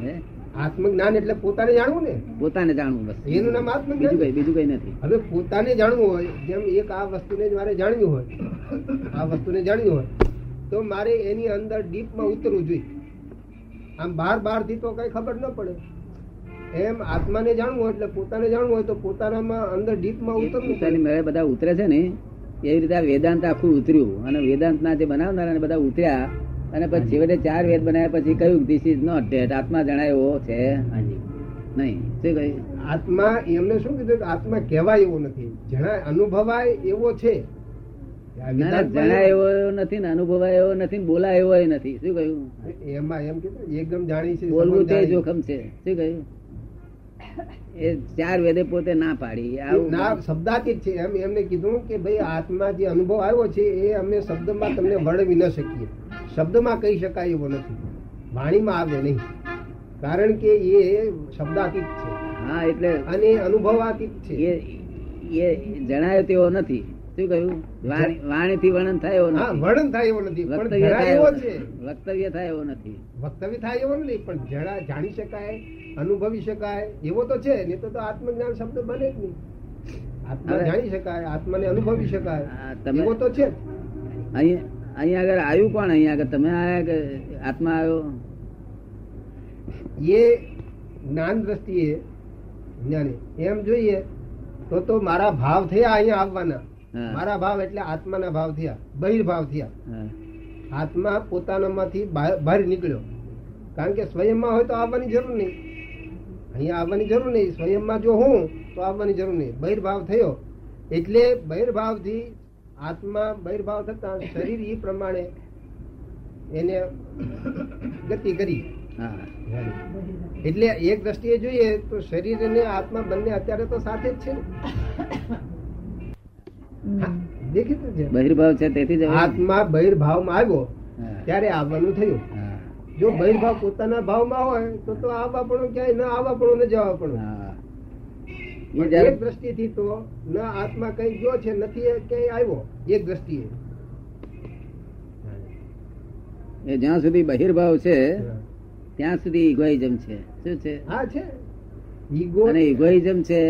છે? આત્મજ્ઞાન એટલે પોતાને જાણવું ને? પોતાને જાણવું બસ. એનું નામ બીજું આત્મજ્ઞાન કઈ બીજું કઈ નથી. હવે પોતાને જાણવું હોય જેમ એક આ વસ્તુને મારે જાણવી હોય આ વસ્તુને જાણવી હોય તો મારે એની અંદર ડીપમાં ઉતરવું જોઈએ. આમ બહાર બહારથી તો કઈ ખબર ન પડે. એમ આત્માને જાણવું હોય એટલે પોતાને જાણવું હોય તો પોતાનામાં અંદર ડીપમાં ઉતરવું પોતાની મેળે બધા ઉતરે છે ને એવી રીતે આ વેદાંત આખું ઉતર્યું. અને વેદાંતના જે બનાવનારા બધા ઉતર્યા અને પછી છેવટે ચાર વેદ બનાવ્યા પછી કહ્યું ધીસ ઇઝ નોટ ડેટ આત્મા જણાય એવો છે નહીં. શું કહ્યું? આત્મા એમને શું કીધું? આત્મા કહેવાય એવો નથી. જણાય અનુભવાય એવો છે. જણાય એવો નથી ને અનુભવાય એવો નથી ને બોલાય એવો નથી. શું કહ્યું? એમાં એમ કીધું એકદમ જાણી છે બોલવું તે જોખમ છે. શું કહ્યું? એ ચાર વેદે પોતે ના પાડી ના શબ્દાતીત છે. એમ એમને કીધું કે ભાઈ આત્મા જે અનુભવ આવ્યો છે એ અમે શબ્દમાં તમને વર્ણવી ન શકીએ. શબ્દમાં કહી શકાય એવો નથી. વાણીમાં આવે નહીં. કારણ કે એ શબ્દાતીત છે. હા એટલે અને અનુભવાતીત છે. એ એ જણાયો તેવો નથી. શું કહ્યું? વાણી વાણીથી વર્ણન થાય એવો નથી. વર્ણન થાય એવો નથી. વક્તવ્ય થાય એવો છે. વક્તવ્ય થાય એવો નથી. વક્તવ્ય થાય એવો નથી પણ જાણી શકાય. અનુભવી શકાય. એવો તો છે નહીં તો આત્મજ્ઞાન શબ્દ બને જ નહીં. આત્મા જાણી શકાય આત્માને અનુભવી શકાય. એવો તો છે. અહીંયા આગળ આવ્યું પણ અહીંયા આગળ તમે આયા કે આત્મા આવ્યો? એ જ્ઞાન દ્રષ્ટિએ જ્ઞાને એમ જોઈએ તો તો મારા ભાવ થયા અહીંયા આવવાના. મારા ભાવ એટલે આત્માના ભાવ થયા બહિર્ભાવ થયા. આત્મા પોતાનામાંથી બહાર બહાર નીકળ્યો. કારણ કે સ્વયંમાં હોય તો આવવાની જરૂર નહીં. અહીંયા આવવાની જરૂર નહીં. સ્વયંમાં જો હું તો આવવાની જરૂર નહીં. બહિર્ભાવ થયો. એટલે બહિર્ભાવથી આત્મા બહિર્ભાવ થતા શરીર એ પ્રમાણે એને ગતિ કરી. એટલે એક દ્રષ્ટિએ જોઈએ તો શરીર અને આત્મા બંને અત્યારે તો સાથે જ છે દેખીતું છે. બહિર્ભાવ છે તેથી આત્મા બહિર્ભાવમાં આવ્યો ત્યારે આવવાનું થયું. જો બહિર્ભાવ પોતાના ભાવમાં હોય તો તો આવવા પણ ક્યાંય ના આવવા પણ ને જવા પણ એક દ્રષ્ટિથી તો ન આત્મા કઈ ગયો છે નથી ક્યાંય આવ્યો એક દ્રષ્ટિએ. એ જ્યાં સુધી બહિર્ભાવ છે ત્યાં સુધી ઇગોઇઝમ છે. શું છે? હા છે. ઈગો અને ઇગોઇઝમ છે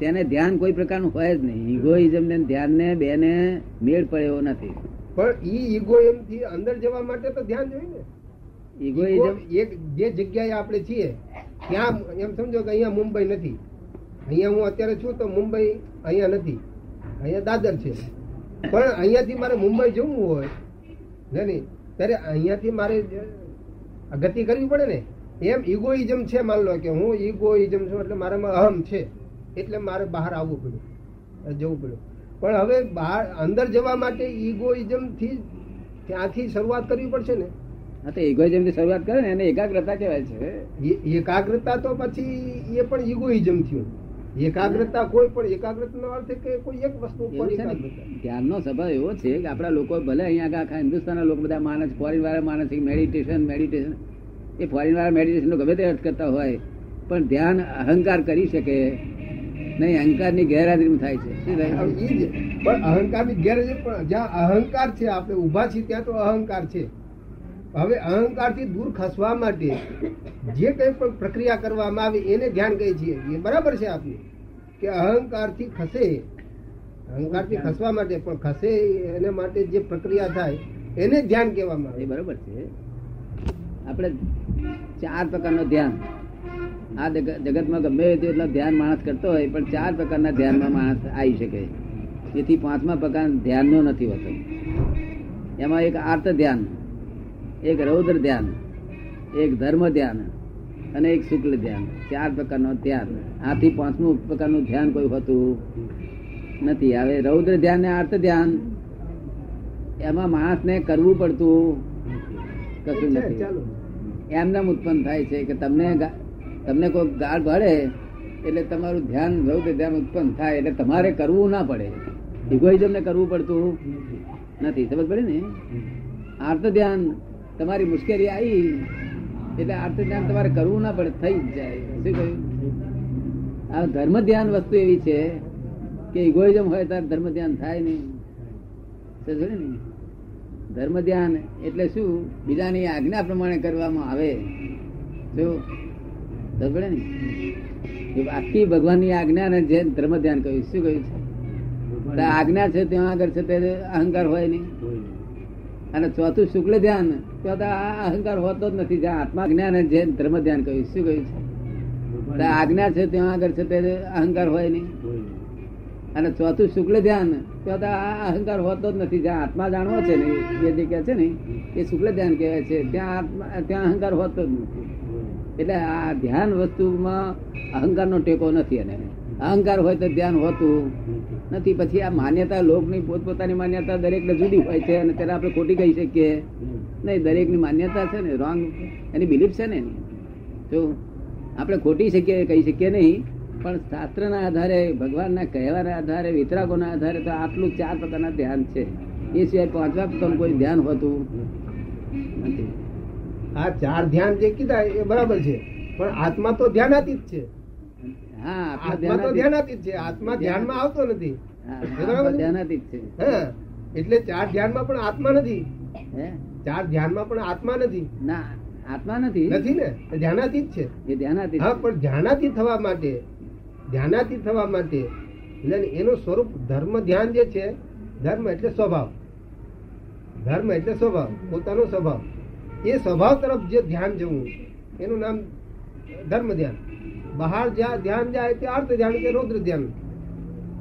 તેને ધ્યાન કોઈ પ્રકારનું હોય જ નહીં. ઇગોઇઝમ ને ધ્યાન ને બે ને મેળ પડે એવો નથી. પણ ઈ ઇગોઇઝમ એમ થી અંદર જવા માટે તો ધ્યાન જોઈએ ને. ઇગોઇઝમ એક જે જગ્યાએ આપણે છીએ ત્યાં એમ સમજો કે અહીંયા મુંબઈ નથી. અહીંયા હું અત્યારે છું તો મુંબઈ અહીંયા નથી. અહીંયા દાદર છે. પણ અહીંયાથી મારે મુંબઈ જવું હોય ને નહીં ત્યારે અહીંયાથી મારે ગતિ કરવી પડે ને? એમ ઇગોઇઝમ છે માન લો કે હું ઇગોઇઝમ છું એટલે મારામાં અહમ છે. એટલે મારે બહાર આવવું પડ્યું જવું પડ્યું. પણ હવે બહાર અંદર જવા માટે ઇગોઇઝમથી ત્યાંથી શરૂઆત કરવી પડશે ને? હા તો ઇગોઇઝમથી શરૂઆત કરે ને એને એકાગ્રતા કહેવાય છે. એકાગ્રતા તો પછી એ પણ ઇગોઇઝમ થયું. એકાગ્રતા કોઈ પણ એકાગ્રતા નો અર્થ કે કોઈ એક વસ્તુ ને? ધ્યાનનો સ્વભાવ એવો છે કે આપણા લોકો ભલે અહીંયા આખા હિન્દુસ્તાનના લોકો બધા માણસ ફોરેન વાળા માણસ મેડિટેશન મેડિટેશન એ ફોરેન વાળા મેડિટેશન નો ગમે તે અર્થ કરતા હોય પણ ધ્યાન અહંકાર કરી શકે. નહીં અહંકારની ગેરહાજરીમાં થાય છે. પણ અહંકારની ગેરહાજરી પણ જ્યાં અહંકાર છે આપણે ઊભા છીએ ત્યાં તો અહંકાર છે. હવે અહંકારથી દૂર ખસવા માટે જે કંઈ પણ પ્રક્રિયા કરવામાં આવે એને ધ્યાન કહીએ છીએ. એ બરાબર છે આપનું? કે અહંકારથી ખસે, અહંકારથી ખસવા માટે પણ ખસે એને માટે જે પ્રક્રિયા થાય, એને ધ્યાન કહેવામાં આવે. બરાબર છે. આપણે ચાર પ્રકારનું ધ્યાન. આ જગ- જગતમાં ગમે તેટલા ધ્યાન માણસ કરતો હોય, પણ ચાર પ્રકારના ધ્યાનમાં માણસ આવી શકે. એથી પાંચમા પ્રકાર ધ્યાનનો નથી હોતો. એમાં એક આર્ત ધ્યાન એક રૌદ્ર ધ્યાન એક ધર્મ ધ્યાન અને એક શુક્લ ધ્યાન. ચાર પ્રકારનો ધ્યાન આથી પાંચમું પ્રકારનું ધ્યાન કોઈ હોતું નથી. હવે રૌદ્ર ધ્યાન ને અર્થ ધ્યાન એમાં માણસને કરવું પડતું કશું નથી. એમને ઉત્પન્ન થાય છે કે તમને તમને કોઈ ગાળ ભળે એટલે તમારું ધ્યાન રૌદ્ર ધ્યાન ઉત્પન્ન થાય એટલે તમારે કરવું ના પડે. ઇગોઇઝમ ને કરવું પડતું નથી. સમજ પડે ને? આર્ત ધ્યાન તમારી મુશ્કેલી આવી, એટલે આર્ત ધ્યાન તમારે કરવું ના પડે, થઈ જ જાય. શું કહ્યું? આ ધર્મ ધ્યાન વસ્તુ એવી છે કે ઇગોઇઝમ હોય ત્યારે ધર્મ ધ્યાન થાય નહીં. ધર્મ ધ્યાન એટલે શું? બીજાની આજ્ઞા પ્રમાણે કરવામાં આવે. જો સમજે ને? આખી ભગવાનની આજ્ઞા ને જે ધર્મ ધ્યાન કહ્યું, શું કહ્યું? છે આજ્ઞા છે, ત્યાં આગળ છે, તે અહંકાર હોય નહીં? અને ચોથું શુક્લ ધ્યાન. તો આ અહંકાર હોતો જ નથી. જ્યાં આત્મા જ્ઞાન અને જે ધર્મ ધ્યાન કહ્યું. શું કહ્યું છે? આજ્ઞા છે, ત્યાં આગળ છે, તે અહંકાર હોય નહીં. અને ચોથું શુક્લ ધ્યાન. તો આ અહંકાર હોતો જ નથી. જ્યાં આત્મા જાણવો છે ને, એ જગ્યા છે ને, એ શુક્લ ધ્યાન કહેવાય છે. ત્યાં આત્મા, ત્યાં અહંકાર હોતો જ નથી. એટલે આ ધ્યાન વસ્તુમાં અહંકારનો ટેકો નથી એને. અહંકાર હોય તો ધ્યાન હોતું. નથી. પછી આ માન્યતા, લોકની પોતપોતાની માન્યતા દરેકને જુદી હોય છે અને ત્યારે આપણે ખોટી કહી શકીએ. નહીં, દરેકની માન્યતા છે ને રોંગ એની બિલીફ છે ને એની. તો આપણે ખોટી શકીએ, કહી શકીએ નહીં, પણ શાસ્ત્રના આધારે, ભગવાનના કહેવાના આધારે, વિતરાગોના આધારે તો આટલું ચાર પ્રકારના ધ્યાન છે. એ સિવાય પાંચમા પ્રકારનું કોઈ ધ્યાન હોતું નથી. આ ચાર ધ્યાન જે કીધા એ બરાબર છે. પણ આત્મા તો ધ્યાનાતીત છે. હા ધ્યાનમાં આવતો નથી. એટલે ચાર ધ્યાનમાં પણ આત્મા નથી. ચાર ધ્યાનમાં પણ આત્મા નથી. ના આત્મા નથી. નથી ને? ધ્યાનાતીત છે. એ ધ્યાનાતીત હા પણ ધ્યાનાતીત થવા માટે ધ્યાનાતીત થવા માટે એટલે એનું સ્વરૂપ ધર્મ ધ્યાન જે છે ધર્મ એટલે સ્વભાવ. ધર્મ એટલે સ્વભાવ પોતાનો સ્વભાવ. એ સ્વભાવ તરફ જે ધ્યાન જવું એનું નામ ધર્મ ધ્યાન. બહાર જ્યાં ધ્યાન જાય તે અર્થ ધ્યાન કે રૌદ્ર ધ્યાન?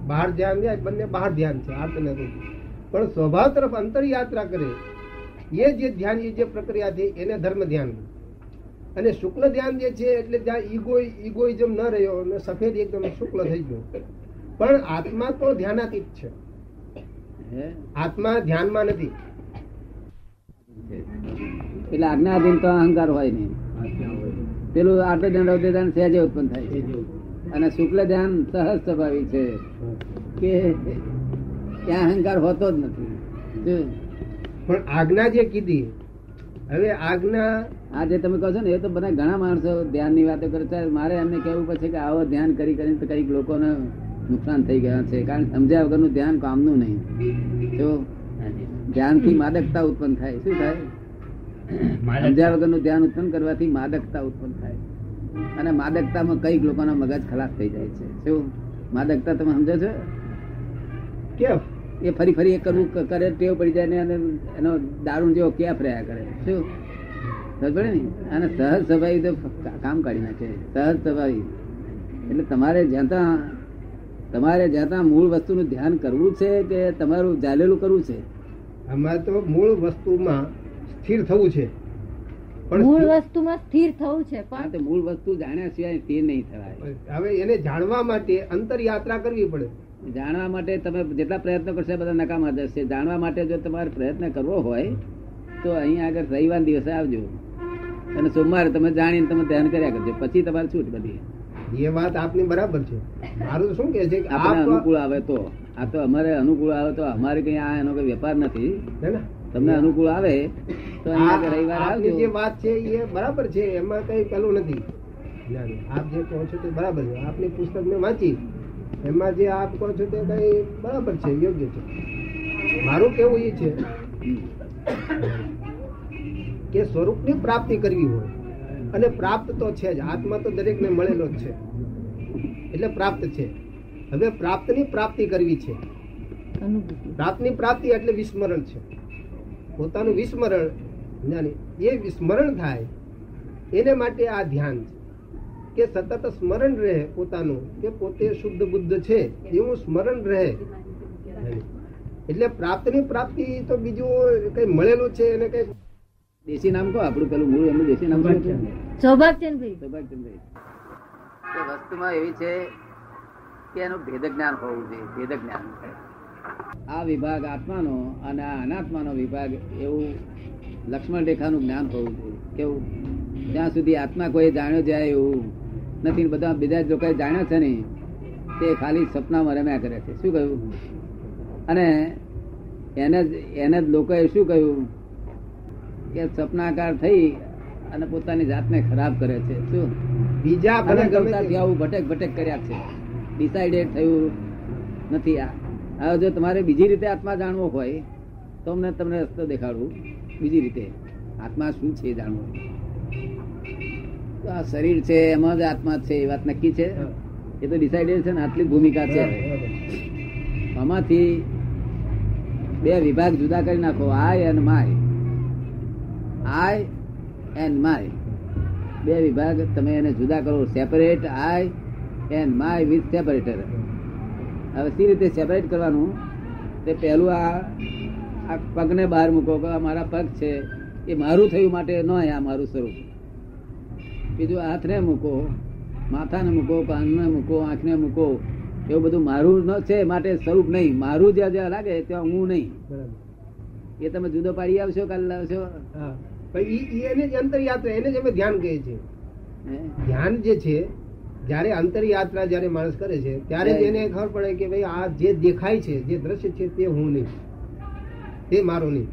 બહાર ધ્યાન જાય બંને બહાર ધ્યાન છે અર્થ ને રૌદ્ર. પણ સ્વભાવ તરફ અંતર યાત્રા કરે એ જે ધ્યાન એ જે પ્રક્રિયા છે એને ધર્મ ધ્યાન. અને શુક્લ ધ્યાન જે છે એટલે ત્યાં ઈગો ઈગોઇઝમ ન રહ્યો અને સફેદ એકદમ શુક્લ થઈ ગયો. પણ આત્મા તો ધ્યાનાતીત છે. હે? આત્મા ધ્યાનમાં નથી. એટલે આજ્ઞાધીન તો અહંકાર હોય નહીં. પેલું આર્ત ધ્યાન રૌદ્ર ધ્યાન સહેજે ઉત્પન્ન થાય અને શુક્લ ધ્યાન સહજ સ્વાભાવિક છે. કે ત્યાં અહંકાર હોતો જ નથી. પણ આજ્ઞા જે કીધી હવે આજ્ઞા આ જે તમે કહો છો ને એ તો બધા ઘણા માણસો ધ્યાનની વાતો કરે છે. મારે એમને કહેવું પડશે કે આવો ધ્યાન કરી કરીને તો કંઈક લોકોને નુકસાન થઈ ગયા છે. કારણ સમજ્યા વગરનું ધ્યાન કામનું નહીં. જો. ધ્યાનથી માદકતા ઉત્પન્ન થાય. શું થાય? સમજ્યા વગરનું ધ્યાન ઉત્પન્ન કરવાથી માદકતા ઉત્પન્ન થાય. અને માદકતામાં કંઈક લોકોના મગજ ખલાસ થઈ જાય છે. શું? માદકતા તમે સમજો છો? કેમ એ ફરી ફરી એ કરવું કરે ટેવ પડી જાય ને અને એનો દારૂણ જેવો કેફ રહ્યા કરે. શું? સમજે ને? અને સહજ સ્વભાવી તો કામ કાઢી નાખે. સહજ સ્વભાવી. એટલે તમારે જ્યાં ત્યાં તમારે જ્યાં ત્યાં મૂળ વસ્તુનું ધ્યાન કરવું છે કે તમારું જાલેલું કરવું છે? આમાં તો મૂળ વસ્તુમાં સ્થિર થવું છે. મૂળ વસ્તુમાં સ્થિર થવું છે પણ તો મૂળ વસ્તુ જાણ્યા સિવાય સ્થિર નહીં થવાય. હવે એને જાણવા માટે અંતર યાત્રા કરવી પડે. જાણવા માટે તમે જેટલા પ્રયત્નો કરશો બધા નકામા જશે. જાણવા માટે જો તમારે પ્રયત્ન કરવો હોય તો અહીં આગળ રવિવાર દિવસે આવજો. અને સોમવારે તમે જાણીને તમે ધ્યાન કર્યા કરજો. પછી તમારે છૂટ બધી. એ વાત આપની બરાબર છે. મારું શું કે છે કે આપણે અનુકૂળ આવે તો. આ તો અમારે અનુકૂળ આવે તો અમારે કઈ આ એનો કઈ વેપાર નથી. ને? તમને અનુકૂળ આવે તો રવિવાર આવે જે વાત છે એ બરાબર છે એમાં કઈ પેલું નથી. ના, ના. આપ જે કહો છો તે બરાબર છે. આપની પુસ્તક મેં વાંચી. એમાં જે આપ કહો છો તે કઈ બરાબર છે યોગ્ય છે. મારું કેવું એ છે. કે સ્વરૂપની પ્રાપ્તિ કરવી હોય અને પ્રાપ્ત તો છે જ આત્મા તો દરેકને મળેલો જ છે. એટલે પ્રાપ્ત છે. હવે પ્રાપ્તની પ્રાપ્તિ કરવી છે. અનુભૂતિ. પ્રાપ્તની પ્રાપ્તિ એટલે વિસ્મરણ છે. પોતાનું વિસ્મરણ જ્ઞાની એ વિસ્મરણ થાય એને માટે આ ધ્યાન છે. કે સતત સ્મરણ રહે પોતાનું કે પોતે શુદ્ધ બુદ્ધ છે એવું સ્મરણ રહે. એટલે પ્રાપ્તની પ્રાપ્તિ તો બીજું કઈ મળેલું છે એને કઈ દેશી નામ કહો આપણું પેલું મૂળ એમનું દેશી નામ શું છે? સૌભાગચંદભાઈ સૌભાગ્યચંદ્રભાઈ. વસ્તુમાં એવી છે કે એનું ભેદ જ્ઞાન હોવું જોઈએ ભેદ જ્ઞાન આ વિભાગ આત્માનો અને આ અનાત્માનો વિભાગ એવું લક્ષ્મણ રેખાનું જ્ઞાન હોવું જોઈએ. કેવું? જ્યાં સુધી આત્મા કોઈ જાણ્યો જાય એવું નથી બધા બીજા જો કઈ જાણ્યો છે ને તે ખાલી સપનામાં રમ્યા કરે છે. શું કહ્યું? અને એને જ એને જ લોકોએ શું કહ્યું? કે સપનાકાર થઈ અને પોતાની જાતને ખરાબ કરે છે. શું? બીજા ભલે અને ગમે ગમતાથી તે- આવું ભટેક ભટેક કર્યા છે. ડિસાઇડેડ થયું નથી આ. હવે જો તમારે બીજી રીતે આત્મા જાણવો હોય તો અમને તમને રસ્તો દેખાડું. બીજી રીતે આત્મા શું છે જાણવું. તો આ શરીર છે એમાં જ આત્મા છે એ વાત નક્કી છે. એ તો ડિસાઇડેડ છે ને આટલી ભૂમિકા છે. આમાંથી બે વિભાગ જુદા કરી નાખો I and my I and my બે વિભાગ તમે એને જુદા કરો. Separate I and my with separator હવે સી રીતે સેપરેટ કરવાનું તે પહેલું આ આ પગને બહાર મૂકો કે આ મારા પગ છે એ મારું થયું માટે ન આ મારું સ્વરૂપ. બીજું હાથને મૂકો માથાને મૂકો કાનને મૂકો આંખને મૂકો એવું બધું મારું ન છે માટે સ્વરૂપ નહીં. મારું જ્યાં જ્યાં લાગે ત્યાં હું નહીં. એ તમે જુદો પાડી આવશો કાલ લાવશો એને જ અંતરયાત્રા એને જ અમે ધ્યાન કહીએ છીએ? ધ્યાન જે છે જયારે અંતરયાત્રા જ્યારે માણસ કરે છે ત્યારે જ એને ખબર પડે કે ભાઈ આ જે દેખાય છે જે દ્રશ્ય છે તે હું નહીં. તે મારો નહીં.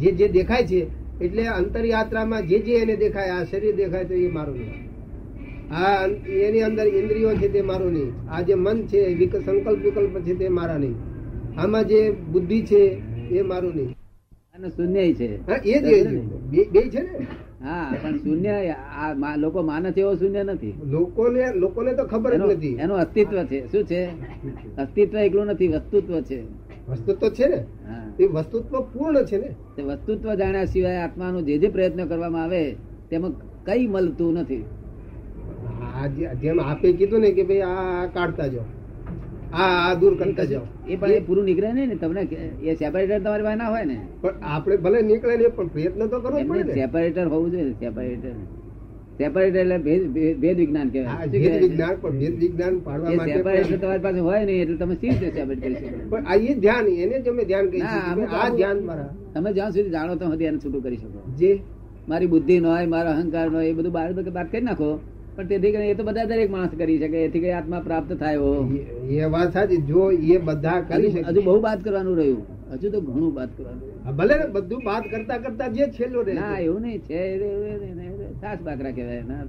જે જે દેખાય છે એટલે અંતરયાત્રામાં જે જે એને દેખાય આ શરીર દેખાય તો એ મારું નહીં. આ એની અંદર ઇન્દ્રિયો છે તે મારું નહીં. આ જે મન છે સંકલ્પ વિકલ્પ છે તે મારા નહીં. આમાં જે બુદ્ધિ છે એ મારું નહીં. અને શૂન્ય છે. એ જ બે છે ને? હા પણ શૂન્ય આ લોકો માને છે એવો શૂન્ય નથી. લોકોને લોકોને તો ખબર જ નથી. એનું અસ્તિત્વ છે. શું છે? અસ્તિત્વ એકલું નથી વસ્તુત્વ છે. વસ્તુત્વ છે ને? એ વસ્તુત્વ પૂર્ણ છે ને? તે વસ્તુત્વ જાણ્યા સિવાય આત્માનો જે જે પ્રયત્ન કરવામાં આવે તેમાં કઈ મળતું નથી. જેમ આપે કીધું ને કે ભાઈ આ આ કાઢતા જાઓ. આ દૂર કરતા જાઓ. એ પણ એ પૂરું નીકળે નહીં ને તમને એ સેપરેટર તમારી પાસે ના હોય ને. પણ આપણે ભલે નીકળે ને પણ પ્રયત્ન તો કરવો પડે સેપરેટર હોવું જોઈએ સેપરેટર સેપરેટર એટલે ભેદ વિજ્ઞાન હા, કહેવાય ભેદ વિજ્ઞાન પણ ભેદ વિજ્ઞાન પાડવા માટે સેપરેટર તમારી પાસે હોય નહીં એટલે તમે સી રીતે સેપરેટ પણ આ એ ધ્યાન એને તમે ધ્યાન ના, આ મારા તમે જ્યાં સુધી જાણો તો સુધી એને છૂટું કરી શકો. જે મારી બુદ્ધિ નો હોય મારો અહંકાર નો એ બધું બહાર બાદ કરી નાખો. પણ તેથી કરીને એ તો બધા દરેક માણસ કરી શકે એથી કઈ આત્મા પ્રાપ્ત થાય એ- વાત સાચી જો એ બધા કરી શકે. હજુ બહુ વાત કરવાનું રહ્યું. હજુ તો ઘણું વાત કરવાનું ભલે બધું વાત કરતા કરતા જે છેલ્લો રહે. ના એવું નહીં છે સાસ બાકરા કહેવાય ના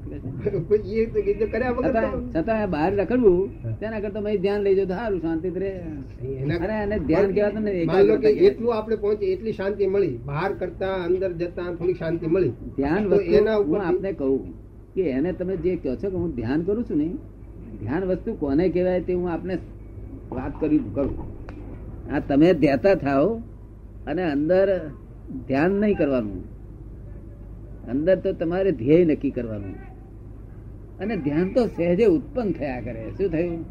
છતાં બહાર રખડવું તેના કરતા મેં ધ્યાન લઈ જાઉં તો સારું શાંતિ રહે. અરે એને ધ્યાન કહેવાતું ને માની લો કે એકાગ્રતા કહેવાય. એટલું આપણે પહોંચે એટલી શાંતિ મળી. બહાર કરતા અંદર જતા થોડી શાંતિ મળી. ધ્યાન એના હું ઉપરથી- આપને કહું. કે એને તમે જે કહો છો કે હું ધ્યાન કરું છું ને ધ્યાન વસ્તુ કોને કહેવાય તે હું આપને વાત કરી કરું. આ તમે ધ્યાતા થાઓ અને અંદર ધ્યાન નહીં કરવાનું. અંદર તો તમારે ધ્યેય નક્કી કરવાનું. અને ધ્યાન તો સહેજે ઉત્પન્ન થયા કરે. શું થયું?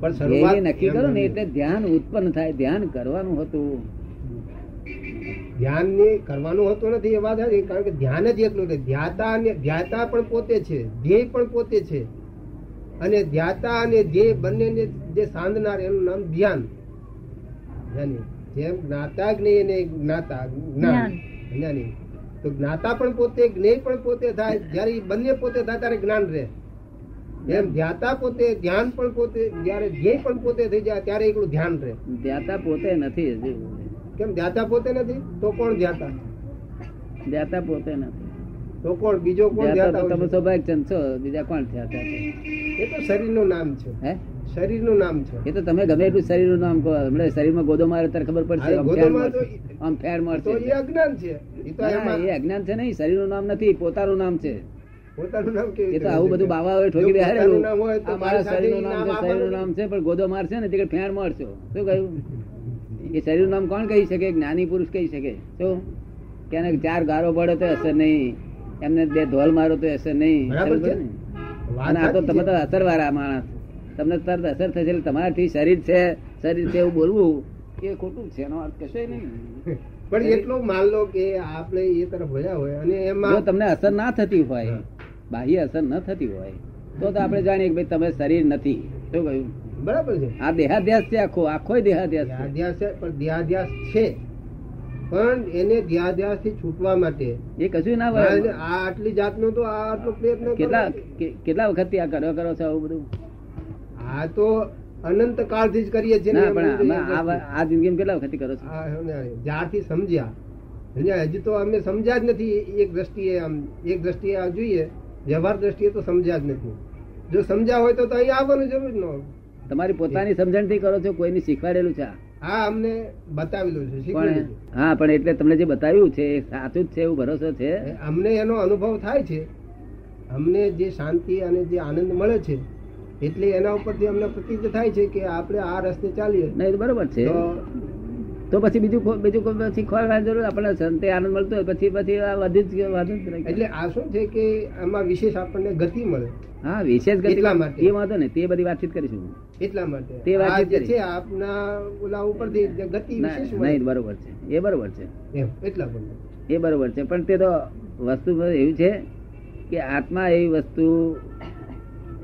પણ ધ્યેય નક્કી કરો ને એટલે ધ્યાન ઉત્પન્ન થાય. ધ્યાન કરવાનું હતું. ધ્યાન ને કરવાનું હોતું નથી એ વાત. કારણ કે ધ્યાન જ એટલું છે ધ્યાતા અને ધ્યાતા પણ પોતે છે ધ્યેય પણ પોતે છે. અને ધ્યાતા અને ધ્યેય બંનેને જે સાંધનાર એનું નામ ધ્યાન. જ્ઞાની જેમ જ્ઞાતા જ્ઞેય અને જ્ઞાતા જ્ઞાન. જ્ઞાની. તો જ્ઞાતા પણ પોતે જ્ઞેય પણ પોતે થાય. જ્યારે બંને પોતે થાય ત્યારે જ્ઞાન રહે. એમ ધ્યાતા પોતે ધ્યાન પણ પોતે જયારે ધ્યેય પણ પોતે થઈ જાય ત્યારે એકલું ધ્યાન રહે. ધ્યાતા પોતે નથી. કેમ ધ્યાતા પોતે નથી? તો કોણ ધ્યાતા ધ્યાતા પોતે નથી. તો કોણ? બીજો કોણ ધ્યાતા તમે હોય? ચંદ છો બીજા કોણ ધ્યાતા? એ તો શરીરનું નામ છે. હે? શરીરનું નામ છે. એ તો તમે ગમે એટલું શરીરનું નામ કહો. હમણાં શરીરમાં ગોદો મારે ત્યારે ખબર પડશે આમ ફેર મારે તો- મળશે. આમ ફેર મળશે તો એ અજ્ઞાન છે. એ તો એ અજ્ઞાન છે નહીં શરીરનું નામ નથી પોતાનું નામ છે. પોતાનું નામ કેવી એ તો આવું બધું? બાવા ઠોકી નામ હોય તો આ મારા શરીરનું નામ છે શરીરનું નામ છે પણ ગોદો મારશે ને તે ફેર મારશો. શું કહ્યું? એ શરીર નામ કોણ કહી શકે? જ્ઞાની પુરુષ કહી શકે. તો કે ચાર ગારો પડે તો અસર નહીં. એમને બે ધોલ મારો તો અસર નહીં. અને આ તો તમે તો અસરવાળા માણસ. તમને તરત અસર થશે એટલે તમારાથી શરીર છે શરીર છે એવું બોલવું એ ખોટું છે એનો અર્થ કશો નહીં. પણ એટલું માન લો કે આપણે એ તરફ વળ્યા હોય અને એમાં તમને અસર ના થતી હોય બાહ્ય અસર ન થતી હોય તો તો આપણે જાણીએ કે ભાઈ તમે શરીર નથી. શું કહ્યું? બરાબર છે? આ દેહાધ્યાસ છે આખો આખો દેહાધ્યાસ દેહાધ્યાસ છે પણ દેહાધ્યાસ છે. પણ એને ધ્યાધ્યાસથી છૂટવા માટે એ કશું ના આ આટલી આટલી જાતનો તો આ આટલો પ્રયત્ન કેટલા કેટલા વખતથી આ કરો કરો છો આવું બધું? આ તો અનંત કાળથી જ કરીએ છીએ ને ના પણ આ જિંદગી કેટલા વખત કરો છો? જ્યારથી સમજ્યા. સમજ્યા? હજી તો અમે સમજ્યા જ નથી એક દ્રષ્ટિએ આમ એક દ્રષ્ટિએ આ જોઈએ. વ્યવહાર દ્રષ્ટિએ તો સમજ્યા જ નથી. જો સમજ્યા હોય તો અહીંયા આવવાનું જરૂર ન. તમારી પોતાની સમજણથી કરો છો કોઈને શીખવાડેલું છે આ? આ અમને બતાવેલું છે પણ હા પણ એટલે તમને જે બતાવ્યું છે એ સાચું જ છે એવું ભરોસો છે? અમને એનો અનુભવ થાય છે. અમને જે શાંતિ અને જે આનંદ મળે છે એટલે એના ઉપરથી અમને પ્રતીત થાય છે કે આપણે આ રસ્તે ચાલીએ. નહીં બરોબર છે. તો પછી બીજું બીજું પછી શીખવાડવાની જરૂર આપણને સંતે આનંદ મળતો હોય પછી પછી આ વધી જ વધુ જ એટલે આ શું છે કે આમાં વિશેષ આપણને ગતિ મળે? હા વિશેષ ગતિ એટલા માટે. એ વાંધો ને તે બધી વાતચીત કરીશું એટલા માટે. તે વાત આ જ જે કરી. છે આપના ઓલા ઉપરથી ગતિ વિશેષ નહીં બરોબર છે. એ બરોબર છે. એટલા એ બરોબર છે. પણ તે તો વસ્તુ એવું છે કે આત્મા એવી વસ્તુ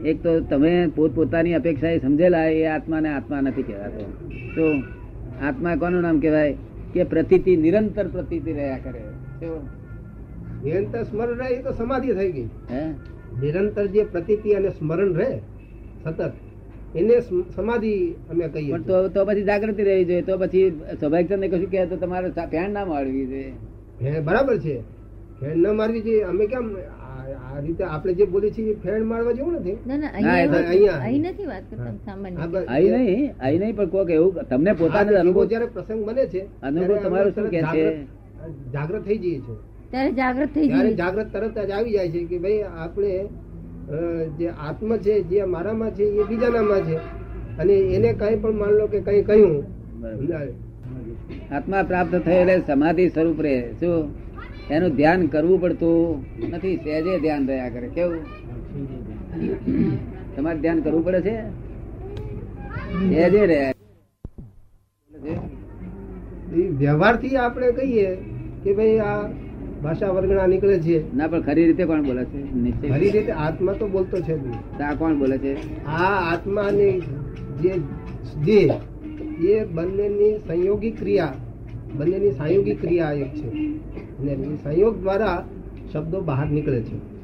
એક તો તમે પોતપોતાની અપેક્ષા એ સમજેલા એ આત્માને આત્મા નથી કહેવાતો. તો આત્મા કોનું નામ કહેવાય? કે પ્રતિતિ નિરંતર પ્રતિતિ રહ્યા કરે? નિરંતર સ્મરણ રહે એ તો સમાધિ થઈ ગઈ. હે? નિરંતર જે પ્રતિતિ અને સ્મરણ રહે સતત એને સમાધિ અમે કહીએ પણ તો તો પછી જાગૃતિ રહેવી જોઈએ. તો પછી સ્વાભાવિક કશું કહે તો તમારે ફેન ના મારવી જોઈએ. બરાબર છે. ફેણ ન મારવી જોઈએ. અમે કેમ આ રીતે આપણે જે બોલીએ છીએ ફેણ મારવા જેવું નથી. ના ના અહીંયા. અહીં નથી વાત કરતા સામાન્ય. અહીં નહીં અહીં નહીં પણ કોક એવું તમને પોતાને અનુભવ જયારે પ્રસંગ બને છે અનુભવ તમારો શું કે છે? જાગૃત- થઈ જઈએ છો ત્યારે જાગૃત થઈ ત્યારે જઈએ જાગૃત તરત જ આવી જાય છે કે ભાઈ આપણે જે આત્મ છે જે મારામાં છે એ બીજાનામાં છે. અને એને કઈ પણ માન લો કે કઈ કહ્યું. આત્મા પ્રાપ્ત થયેલ સમાધિ સ્વરૂપ રહે. શું? એનું ધ્યાન કરવું પડતું નથી સહેજે ધ્યાન રહ્યા કરે. કેવું? તમારે ધ્યાન કરવું પડે છે? સહેજે રહ્યા વ્યવહારથી આપણે કહીએ કે ભાઈ આ ભાષા વર્ગણા નીકળે છે. ના પણ ખરી રીતે કોણ બોલે છે? ખરી રીતે આત્મા તો બોલતો છે. આ કોણ બોલે છે? આ આત્માની જે જે એ બંનેની સંયોગી ક્રિયા બંનેની સંયોગી ક્રિયા એક છે. અને સંયોગ દ્વારા શબ્દો બહાર નીકળે છે.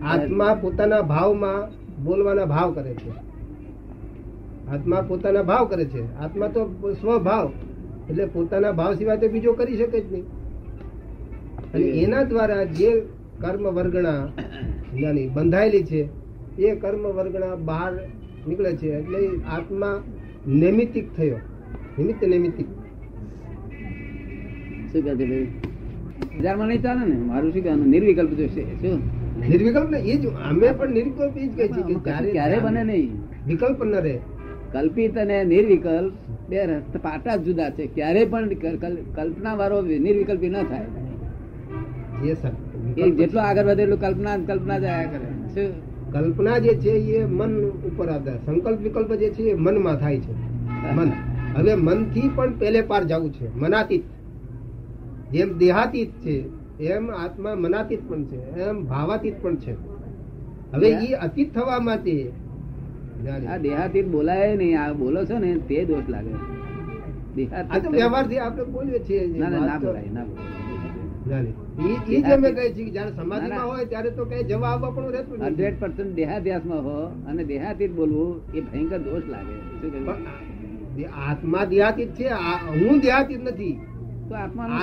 આત્મા પોતાના ભાવમાં બોલવાના ભાવ કરે છે. આત્મા પોતાના ભાવ કરે છે. આત્મા તો સ્વભાવ એટલે પોતાના ભાવ સિવાય તો બીજો કરી શકે જ નહીં. અને એના દ્વારા જે કર્મ વર્ગણા જ્ઞાની બંધાયેલી છે એ કર્મ વર્ગણા બહાર નીકળે છે. એટલે આત્મા નૈમિતિક થયો. નિમિત્ત નૈમિતિક. શું કહે છે ભાઈ? બજારમાં નહીં ચાલે ને? મારું શું કહેવાનું? નિર્વિકલ્પ જોશે શું? નિર્વિકલ્પ ને એ જ અમે પણ નિર્વિકલ્પ એ જ કહે છે કે ક્યારે બને નહીં. વિકલ્પ ન રહે. કલ્પિત અને નિર્વિકલ્પ બે પાટા જુદા છે. ક્યારે પણ કલ- કલ- કલ્પના વાળો નિર્વિકલ્પી ન થાય. જેટલો આગળ વધે એટલું કલ્પના કલ્પના જ આયા કરે. શું? કલ્પના જે છે એ મન ઉપર આધાર. સંકલ્પ વિકલ્પ જે છે એ મનમાં થાય છે. મન. હવે મનથી પણ પેલે પાર જવું છે. મનાતીત. જેમ દેહાતીત છે એમ આત્મા મનાતીત પણ છે એમ ભાવાતીત પણ છે. હવે એ અતીત થવા માટે આ દેહાતીત બોલાય નહીં આ બોલો છો ને તે દોષ લાગે. આપણે બોલીએ છીએ ના ના બોલાય ના બોલાય આત્મા દેહાતીત છે આ- હું દેહાતીત નથી. આત્માનું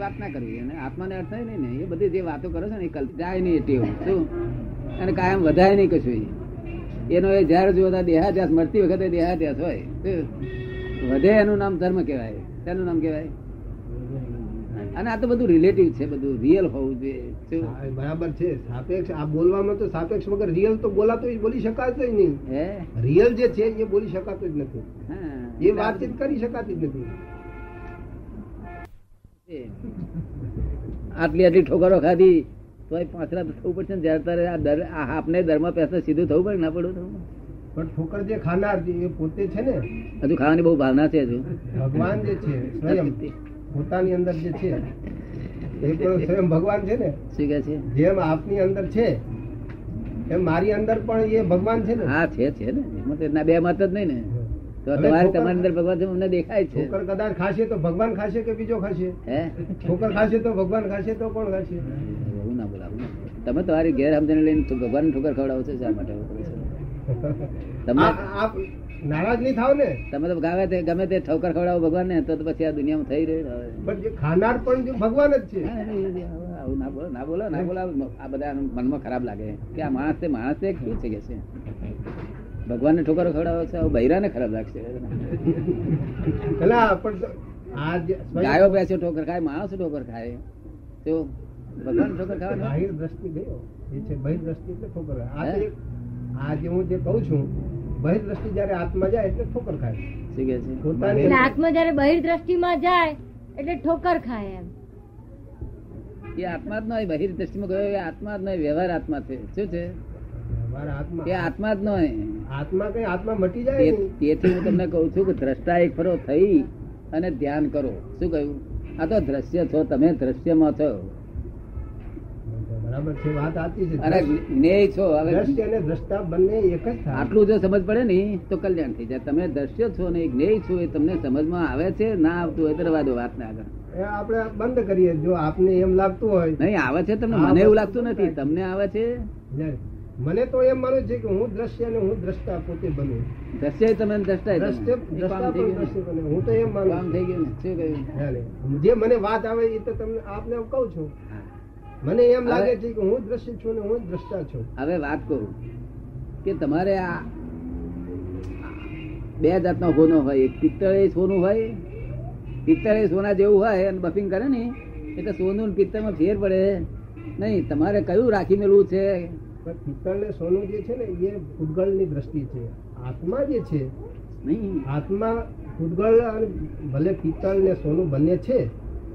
વાત ના કરવી અને આત્માને અર્થ નહીં ને એ બધી જે વાતો કરો છો ને એ જાય નહીં ટેવ શું? અને કાયમ વધાય નહીં કશું એનો. એ જ્યારે જોતા દેહાધ્યાસ મળતી વખતે દેહાધ્યાસ હોય વધે એનું નામ ધર્મ કહેવાય. તેનું નામ કહેવાય? અને આ તો બધું રિલેટિવ છે બધું રિયલ હોવું જોઈએ બરાબર છે. સાપેક્ષ આ બોલવામાં તો સાપેક્ષ વગર રિયલ તો બોલાતો બોલી શકાતો જ નહીં. રિયલ જે છે એ બોલી શકાતું જ નથી. એ વાતચીત કરી શકાતી જ નથી. આટલી આટલી ઠોકરો ખાધી તો પાછળ થવું પડશે ને. જયારે તારે આ દર આપને ધર્મ પેસા સીધું થવું પડે ના પડવું થવું પણ ઠોકર જે ખાનાર એ પોતે છે ને? હજુ ખાવાની બહુ ભાવના છે હજુ. ભગવાન જે છે સ્વયં. પોતાની અંદર જે છે એ પણ સ્વયં ભગવાન છે ને? શું કે છે? જેમ આપની અંદર છે એમ મારી અંદર પણ એ ભગવાન છે ને? હા છે છે ને. એમાં બે મત જ નહીં ને. તો તમારે તમારી અંદર ભગવાન છે અમને દેખાય છે. ઠોકર કદાચ ખાશે તો ભગવાન ખાશે કે બીજો ખાશે? હે? ઠોકર ખાશે તો ભગવાન ખાશે તો કોણ ખાશે? એવું ના બોલાવું તમે તમારી ઘેર લઈને ભગવાન ઠોકર ખવડાવો છો શા માટે? તમે આપ નારાજ નહીં થાવ ને? તમે તો ગમે તે ગમે તે ઠોકર ખવડાવો ભગવાન ને તો પછી આ દુનિયામાં થઈ રહ્યો પણ જે ખાનાર પણ ભગવાન જ છે. આવું ના બોલો ના બોલો ના બોલો આ બધા મનમાં ખરાબ લાગે. કે આ માણસ તે માણસ તે શું છે કે છે? ભગવાનને ઠોકરો ખવડાવો છે આવું બૈરાને ખરાબ લાગશે. ગાયો બેસે ઠોકર ખાય માણસ ઠોકર ખાય. તો ભગવાન ઠોકર ખાવા બાહિર દ્રષ્ટિ ગયો. એ છે બહિર દ્રષ્ટિ એટલે ઠોકર ખાય. આ તો હે? જે હું જે કહું છું બહિર દ્રષ્ટિ જયારે આત્મા જાય એટલે ઠોકર ખાય. શું કે છે? પોતાની આત્મા જયારે બહિર દ્રષ્ટિમાં જાય એટલે ઠોકર ખાય એમ. એ આત્મા જ નહીં બહિર દ્રષ્ટિમાં ગયો એ આત્મા જ નહીં વ્યવહાર આત્મા છે. શું છે? મારા આત્મા જ નહીં આત્મા કઈ આત્મા મટી જાય તેથી હું તમને કહું છું કે દ્રષ્ટા એક ફરો થઈ અને ધ્યાન કરો. શું કહ્યું? આ તો દ્રશ્ય છો તમે દ્રશ્યમાં છો. આટલું જો સમજ પડે ને તો કલ્યાણ થઈ જાય. તમે દ્રશ્ય છો ને જ્ઞેય છો એ તમને સમજમાં આવે છે? ના આવતું હોય તો વાત આગળ. આપણે બંધ કરીએ. જો આપને એમ લાગતું હોય નહીં આવે છે તમને? મને એવું લાગતું નથી. તમને આવે છે? ને મને તો એમ માનું છે કે હું દ્રશ્ય અને હું દ્રષ્ટા પોતે બનું. દ્રશ્ય તમે દ્રષ્ટા દ્રષ્ટે બને. હું તો એમ માનું થઈ ગયું શું કહ્યું? જે મને વાત આવે એ તો તમને આપને હું કહું છું. મને એમ લાગે છે કે હું દ્રશ્ય છું ને હું દ્રષ્ટા છું. હવે વાત કરું કે તમારે આ બે જાતનો સોનો હોય. એક પિત્તળ સોનું હોય પિત્તળ એ સોના જેવું હોય અને બફિંગ કરે ને એટલે સોનું ને પિત્તળમાં ફેર પડે. નહીં તમારે કયું રાખી મેળવું છે? પણ પિત્તળ ને સોનું જે છે ને એ ભૂતગળની દ્રષ્ટિ છે. આત્મા જે છે નહીં. આત્મા ભૂતગળ અને ભલે પિત્તળ ને સોનું બંને છે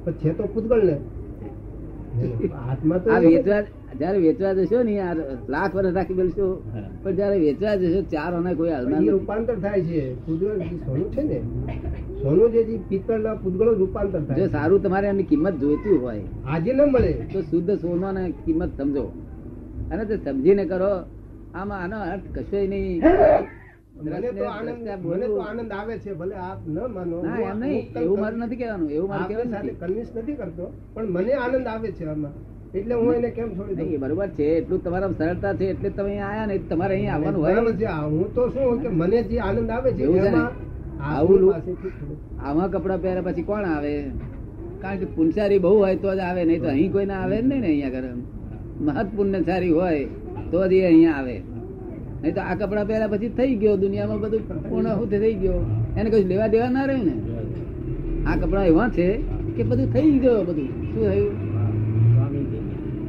પણ છે તો ભૂતગળ ને આત્મા તો વેચવા જયારે વેચવા જશો ને આ લાખ વર્ષ રાખી મેળશો પણ જયારે વેચવા જશો ચાર અને કોઈ હાલના રૂપાંતર થાય છે. ભૂતગળ સોનું છે ને સોનું જે પિત્તળ પિત્તળના ભૂતગળ રૂપાંતર જો સારું તમારે એની કિંમત જોઈતી હોય આજે ન મળે. તો શુદ્ધ સોનાની કિંમત સમજો. અને તે સમજીને કરો આમાં આનો અર્થ કશો નહીં. મને તો આનંદ મને તો આનંદ આવે છે ભલે આપ ન માનો ના એમ નહીં એવું મારું નથી કહેવાનું એવું મારું કહેવાનું સાથે કન્વિન્સ નથી કરતો પણ મને આનંદ આવે છે આમાં. એટલે હું એને કેમ છોડી દઉં? બરોબર છે એટલું તમારા સરળતા છે એટલે તમે આયા ને તમારે અહીંયા આવવાનું હોય. છે હું તો શું કે મને જે આનંદ આવે છે આવું કપડા પહેર્યા પછી કોણ આવે? કારણ કે પુનસારી બહુ હોય તો જ આવે નહીં તો અહીં કોઈ ના આવે નહીં ને અહીંયા આગળ મહત પુણ્યશાળી હોય, તો જ એ અહીંયા આવે. નહીં તો આ કપડા પહેર્યા પછી થઈ ગયો, દુનિયામાં બધું પૂર્ણ થઈ ગયો. એને કશું લેવા દેવા ના રહ્યું ને? આ કપડા એવા છે કે બધું થઈ ગયો બધું. શું થયું?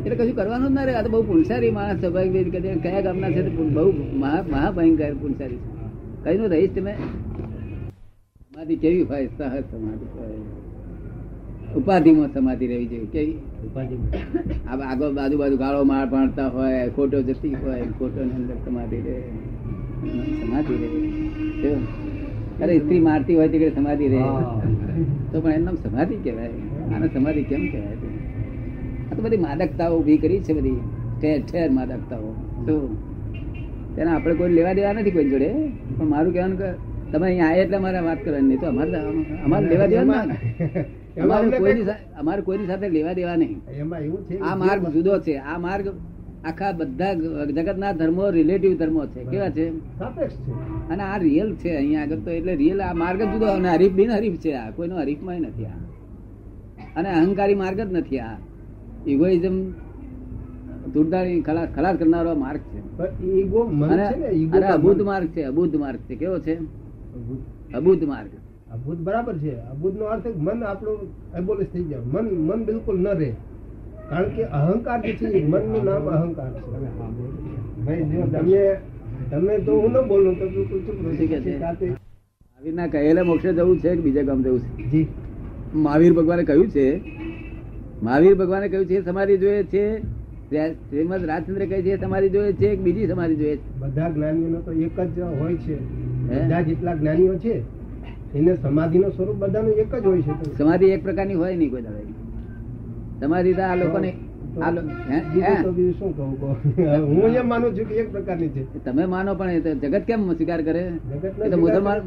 એટલે કશું કરવાનું જ ના રહે આ તો બહુ પુણસારી માણસ સ્વાભાવિક કયા ગામના છે બહુ મહા, મહાભયંકર પુણસારી કઈ નું રહીશ તમે? સમાધિ કેવી હોય સહજ સમાધિ હોય ઉપાધિમાં સમાધિ રહેવી જોઈએ કેવી આ આગળ બાજુ બાજુ ગાળો માર ભણતા હોય ખોટો જતી હોય ખોટો અંદર સમાધિ રહે. સમાધિ રહે. અરે સ્ત્રી મારતી હોય તે સમાધિ રહે. તો પણ એનું સમાધિ કહેવાય. આને સમાધિ કેમ કહેવાય? આ તો બધી માદકતાઓ ઊભી કરી છે બધી. ઠેર ઠેર માદકતાઓ. તો તેને આપણે કોઈ લેવા દેવા નથી કોઈ જોડે. પણ મારું કહેવાનું કે તમે અહીંયા આવ્યા એટલે મારે વાત કરવાની. નહીં તો અમારે અમારે લેવા દેવા અમારે કોઈની અમારે કોઈની સાથે લેવા દેવા નહીં. એમાં એવું છે આ માર્ગ જુદો છે. આ માર્ગ આખા બધા જગતના ધર્મો રિલેટિવ ધર્મો છે. કેવા છે? અને આ રિયલ છે અહીંયા આગળ તો એટલે રિયલ આ માર્ગ જ જુદો. અને હરીફ બિન હરીફ છે આ. કોઈનો હરીફમાં નથી આ. અને અહંકારી માર્ગ જ નથી આ. ઇગોઇઝમ દુર્દારી ખલાસ ખલાસ કરનારો માર્ગ છે. પણ અને છે ઈગો અને અબુદ્ધ માર્ગ છે. અબુદ્ધ માર્ગ છે. કેવો છે? અબુદ્ધ માર્ગ. અભૂત બરાબર છે. અભૂત નો અર્થ મન આપણું એબોલિશ થઈ જાય. મન મન બિલકુલ ન રહે. કારણ કે અહંકાર જે છે મનનું નામ અહંકાર છે. તમે તમે તો હું ન બોલું તો મહાવીરના કહેલા મોક્ષે જવું છે કે બીજા ગામ જવું છે? જી. મહાવીર ભગવાને કહ્યું છે મહાવીર ભગવાને કહ્યું છે સમાધિ જોઈએ છે શ્રીમદ રાજચંદ્ર કહે છે સમાધિ જોઈએ છે કે બીજી સમાધિ જોઈએ છે? બધા જ્ઞાનીઓનો તો એક જ હોય છે? બધા જેટલા જ્ઞાનીઓ છે એને સમાધિનું સ્વરૂપ બધાનું એક જ હોય છે સમાધિ એક પ્રકારની હોય નહીં કોઈ દાદા સમાધિ તો આ લોકોને તમે માનો પણ જગત કેમ સ્વીકાર કરે? એ તો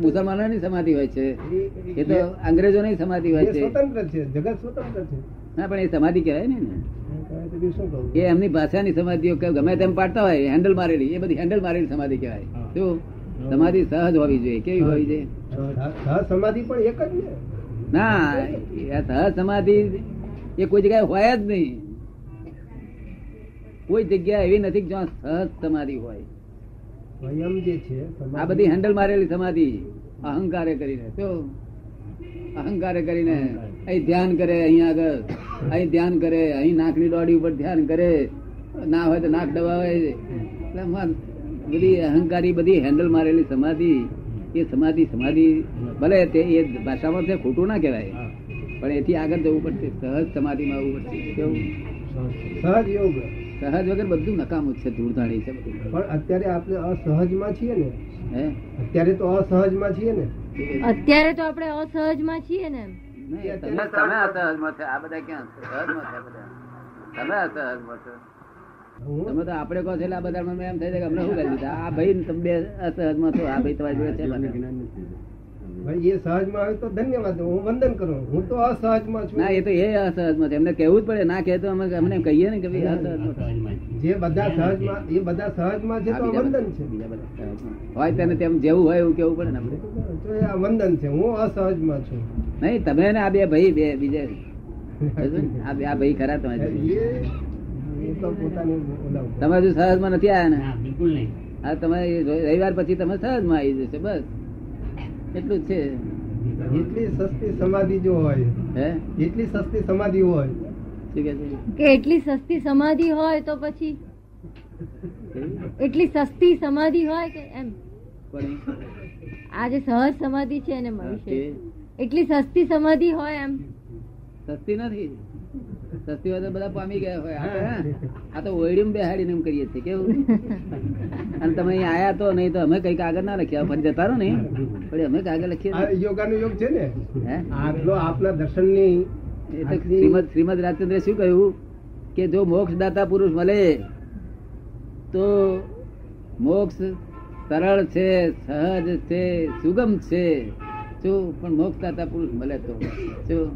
મુસલમાન સમાધિ હોય છે. એ- તો અંગ્રેજો ની સમાધિ હોય છે. જગત સ્વતંત્ર છે. ના પણ એ સમાધિ કહેવાય ને. એ એમની ભાષાની સમાધિઓ કે ગમે તેમ પાડતા હોય હેન્ડલ મારેલી એ બધી હેન્ડલ મારેલી સમાધિ કહેવાય. શું? સમાધિ સહજ હોવી જોઈએ. કેવી હોવી જોઈએ? સમાધિ પણ એક જ ને? ના સમાધિ એ કોઈ જગ્યાએ હોય જ નહીં. કોઈ જગ્યા એવી નથી જ્યાં સહજ સમાધિ હોય. સ્વયં જે છે આ બધી હેન્ડલ મારેલી સમાધિ અહંકારે કરીને. તો અહંકારે કરીને અહીં ધ્યાન કરે અહીંયા આગળ. અહીં ધ્યાન કરે અહીં નાકની દોડી ઉપર ધ્યાન કરે. ના હોય તો નાક દબાવે. એટલે બધી અહંકારી બધી હેન્ડલ મારેલી સમાધિ એ સમાધિ સમાધિ ભલે તે એ ભાષામાં છે ખોટું ના કહેવાય. પણ એથી આગળ જવું પડશે. સહજ સમાધિમાં આવવું પડશે. કેવું? સહજ યોગ સહજ વગર બધું નકામું છે ધૂળધાણી છે પણ અત્યારે આપણે અસહજમાં છીએ ને? હે? અત્યારે તો અસહજમાં છીએ ને? અત્યારે તો આપણે અસહજમાં છીએ ને તમે તમે અસહજમાં છે. આ બધા ક્યાં? સહજમાં છે બધા. તમે અસહજમાં છો? તમે તો આપણે કહો છે આ બધા એમ થઈ જાય કે અમને શું કરી દીધા? આ ભાઈ તમે બે અસહજમાં છો આ ભાઈ તમારી જોડે છે એ. સહજમાં આવે તો ધન્યવાદ હું વંદન કરું. હું તો અસહજમાં છું. ના એ તો એ અસહજમાં છે. એમને કહેવું જ પડે. ના કહે તો અમે અમને કહીએ ને કે ભાઈ અસહજમાં. જે બધા સહજમાં એ બધા સહજમાં છે તો વંદન છે. બીજા બધા હોય તેને તેમ જેવું હોય એવું કેવું પડે ને આપણે? તો એ આ વંદન છે. હું અસહજમાં છું. નહીં તમે ને આ બે ભાઈ બે બીજે. આ બે આ ભાઈ ખરા તમારી તમે હજુ સહજમાં નથી આવ્યા ને? ના બિલકુલ નહીં. આ તમે રવિવાર પછી તમે સહજમાં આવી જશે બસ. એટલું જ છે. એટલી સસ્તી સમાધિ જો હોય હે? એટલી સસ્તી સમાધિ હોય. કે એટલી સસ્તી સમાધિ હોય તો પછી એટલી સસ્તી સમાધિ હોય કે એમ? આ જે સહજ સમાધિ છે એને હા, છે એટલી સસ્તી સમાધિ હોય એમ? સસ્તી નથી. સસ્તી વાત બધા પામી ગયા હોય. આ તો ઓયડીમાં બેહાડીને એમ કરીએ છીએ. કેવું? અને તમે અહીં આયા તો નહીં તો અમે કઈ કાગળ ના લખ્યા. પણ જતા રહો ને. પણ અમે કાગળ લખીએ યોગાનો યોગ છે ને? આટલો આપના દર્શનની એ તો શ્રીમદ શ્રીમદ રાજચંદ્ર શું કહ્યું? કે જો મોક્ષ દાતા પુરુષ મળે તો મોક્ષ સરળ છે સહજ છે સુગમ છે. શું પણ મોક્ષ દાતા પુરુષ મળે તો. શું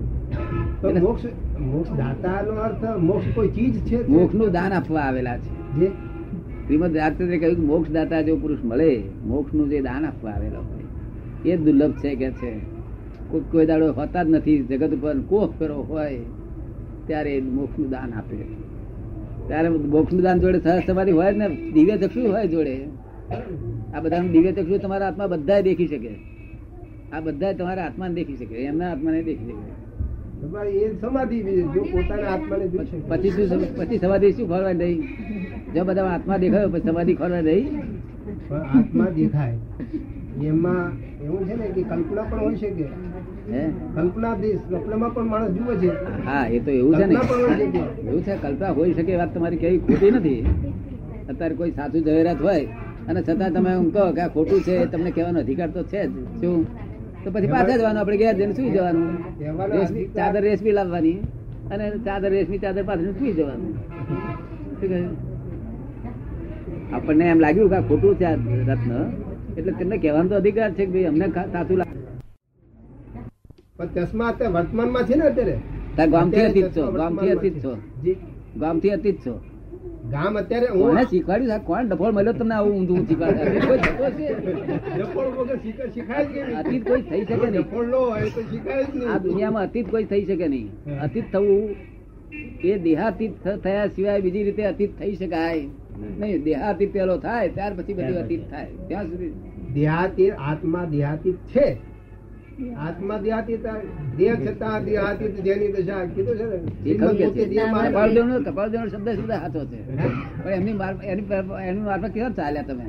મોક્ષ મોક્ષ દાતાનો અર્થ મોક્ષ કોઈ ચીજ છે મોક્ષનું દાન આપવા આવેલા છે. જે? શ્રીમદ રાજચંદ્રે કહ્યું કે મોક્ષ દાતા જો પુરુષ મળે મોક્ષનું જે દાન આપવા આવેલો હોય એ દુર્લભ છે કે છે. કોઈ કોઈ દાડો હોતા જ નથી જગત ઉપર કોક ફેરો હોય ત્યારે મોક્ષનું દાન આપે. ત્યારે મોક્ષનું દાન જોડે સરસ તમારી હોય ને દિવ્ય ચક્ષુ હોય જોડે. આ બધા દિવ્ય ચક્ષુ તમારા આત્મા બધા દેખી શકે. આ બધા તમારા આત્માને દેખી શકે એમના આત્માને દેખી શકે. પછી શું સમ- પછી સમાધિ શું ખોરવા રહી જો બધા આત્મા દેખાયો પછી સમાધિ ખોરવા નહીં? આત્મા દેખાય. એમાં એવું છે ને કે કલ્પના પણ હોય શકે. કલ્પના બી પણ માણસ જુએ છે. હા એ તો એવું છે ને. કલ્પના પણ શકે. એવું છે કલ્પના હોઈ શકે વાત તમારી કેવી ખોટી નથી. અત્યારે કોઈ સાચું જવેરાત હોય અને છતાં તમે એમ કહો કે આ ખોટું છે એ તમને કહેવાનો અધિકાર તો છે જ. શું? તો પછી પાછા જવાનું આપણે ઘેર જઈને સુઈ જવાનું. ચાદર રેશમી લાવવાની અને ચાદર રેશમી ચાદર પાછળ સુઈ જવાનું. આપણને એમ લાગ્યું કે ખોટું છે રત્ન. એટલે તેમને કહેવાનો તો અધિકાર છે કે ભાઈ અમને સાચું લાગે. પણ ચશ્મા વર્તમાનમાં છે ને અત્યારે? ગામથી અતિત છો ગામથી અતીત છો. ગામથી અતીત છો. ગામ અત્યારે હું શીખવાડ્યું સાહેબ? કોણ ડફોળ મળ્યો તમને આવું ઊંધું શીખવાડે અતીત કોઈ થતો છે? ડફોળ વગર શીખાય જ અતીત કોઈ થઈ શકે નહીં. ડફોળ ન હોય તો શીખાય જ નહીં. આ દુનિયામાં અતીત કોઈ થઈ શકે નહીં. અતીત થવું એ દેહાતીત થયા સિવાય બીજી રીતે અતીત થઈ શકાય નહીં. દેહાતીત પેલો થાય ત્યાર પછી બધું અતીત થાય. ત્યાં સુધી દેહાતીત આત્મા દેહાતીત છે. આત્મા દેહાતીત દેહ છતાં દેહાતીત જેની દશા કીધું છે ને એ ખરું કે પોતે છે. દેહમાં કપાળદેવનો કપાળદેવનો શબ્દ શુદ્ધ સાચો છે. પણ એમની એની એની મારફત કેવા ચાલ્યા તમે?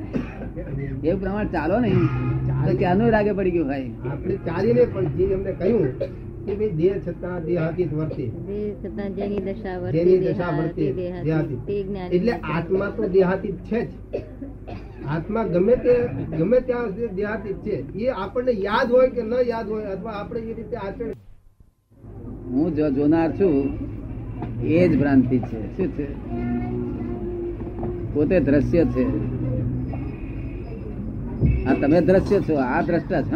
એવું પ્રમાણે ચાલો નહીં. તો ક્યાંનું રાગે પડી ગયું ભાઈ? આપણે ચાલીને પણ જે એમને કહ્યું કે ભાઈ દેહ છતાં દેહાતીત વર્તે. દેહ છતાં જેની દશા વર્તે, જેની દશા વર્તે દેહાતીત. એટલે આત્મા તો દેહાતીત છે જ. આત્મા ગમે તે ગમે ત્યાં સુધી દેહાતીત છે એ આપણને યાદ હોય કે ન યાદ હોય અથવા આપણે એ રીતે આચરણ હું જો જોનાર છું એ જ ભ્રાંતિ છે. શું છે? પોતે દ્રશ્ય છે. આ તમે દ્રશ્ય છો આ દ્રષ્ટા છે?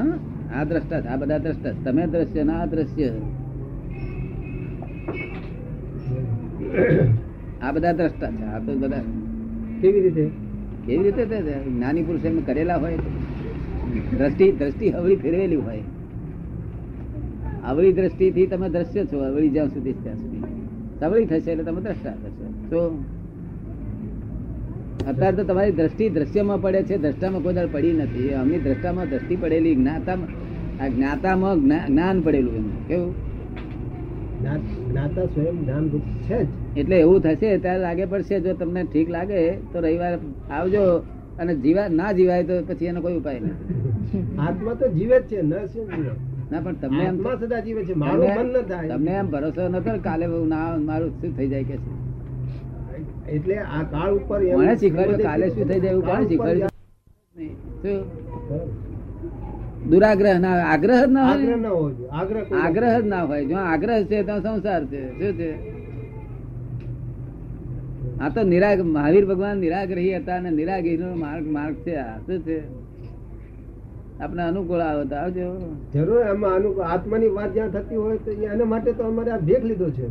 આ દ્રષ્ટા આ બધા દ્રષ્ટા તમે દ્રશ્ય ના આ દ્રશ્ય. આ બધા દ્રષ્ટા છે આ તો બધા. કેવી રીતે? કેવી રીતે જ્ઞાની પુરુષ એમ કરેલા હોય? દ્રષ્ટિ દ્રષ્ટિ હવળી ફેરવેલી હોય. અવળી દ્રષ્ટિથી તમે દ્રશ્ય છો અવળી જ્યાં સુધી ત્યાં સુધી. સવળી થશે એટલે તમે દ્રષ્ટા થશે. તો અત્યારે તો તમારી દ્રષ્ટિ દ્રશ્યમાં પડે છે, દ્રષ્ટામાં કોઈ દાડ પડી નથી. અમની દ્રષ્ટામાં દ્રષ્ટિ પડેલી, જ્ઞાતામાં, આ જ્ઞાતામાં જ્ઞાન પડેલું એમ કેવું? જ્ઞા- જ્ઞાતા સ્વયં જ્ઞાન છે જ. એટલે એવું થશે ત્યારે લાગે પડશે જો તમને ઠીક લાગે તો રવિવાર આવજો અને જીવા ના જીવાય તો પછી એનો કોઈ ઉપાય નથી આત્મા તો જીવે જ છે ન શું ના પણ તમને એમ સદા જીવે છે મારું મન ન થાય. તમને એમ ભરોસો નતો કાલે ના મારું શું થઈ જાય કે છે? એટલે આ કાળ ઉપર મને શીખવાડ્યું? કાલે શું થઈ જાય એવું કોણ શીખવાડ્યું? દુરાગ્રહ ના આગ્રહ જ ના હોય? આગ્રહ આગ્રહ જ ના હોય જો આગ્રહ છે તો સંસાર છે શું છે? આ તો નિરાગ, મહાવીર ભગવાન નિરાગ્રહી હતા અને નિરાગ્રહી નો માર્ગ માર્ગ છે, આ શું છે. આપણે અનુકૂળ આવતા આવજો. જરૂર, એમાં અનુકૂળ, આત્માની વાત જ્યાં થતી હોય તો એના માટે તો અમારે આ ભેગ લીધો છે.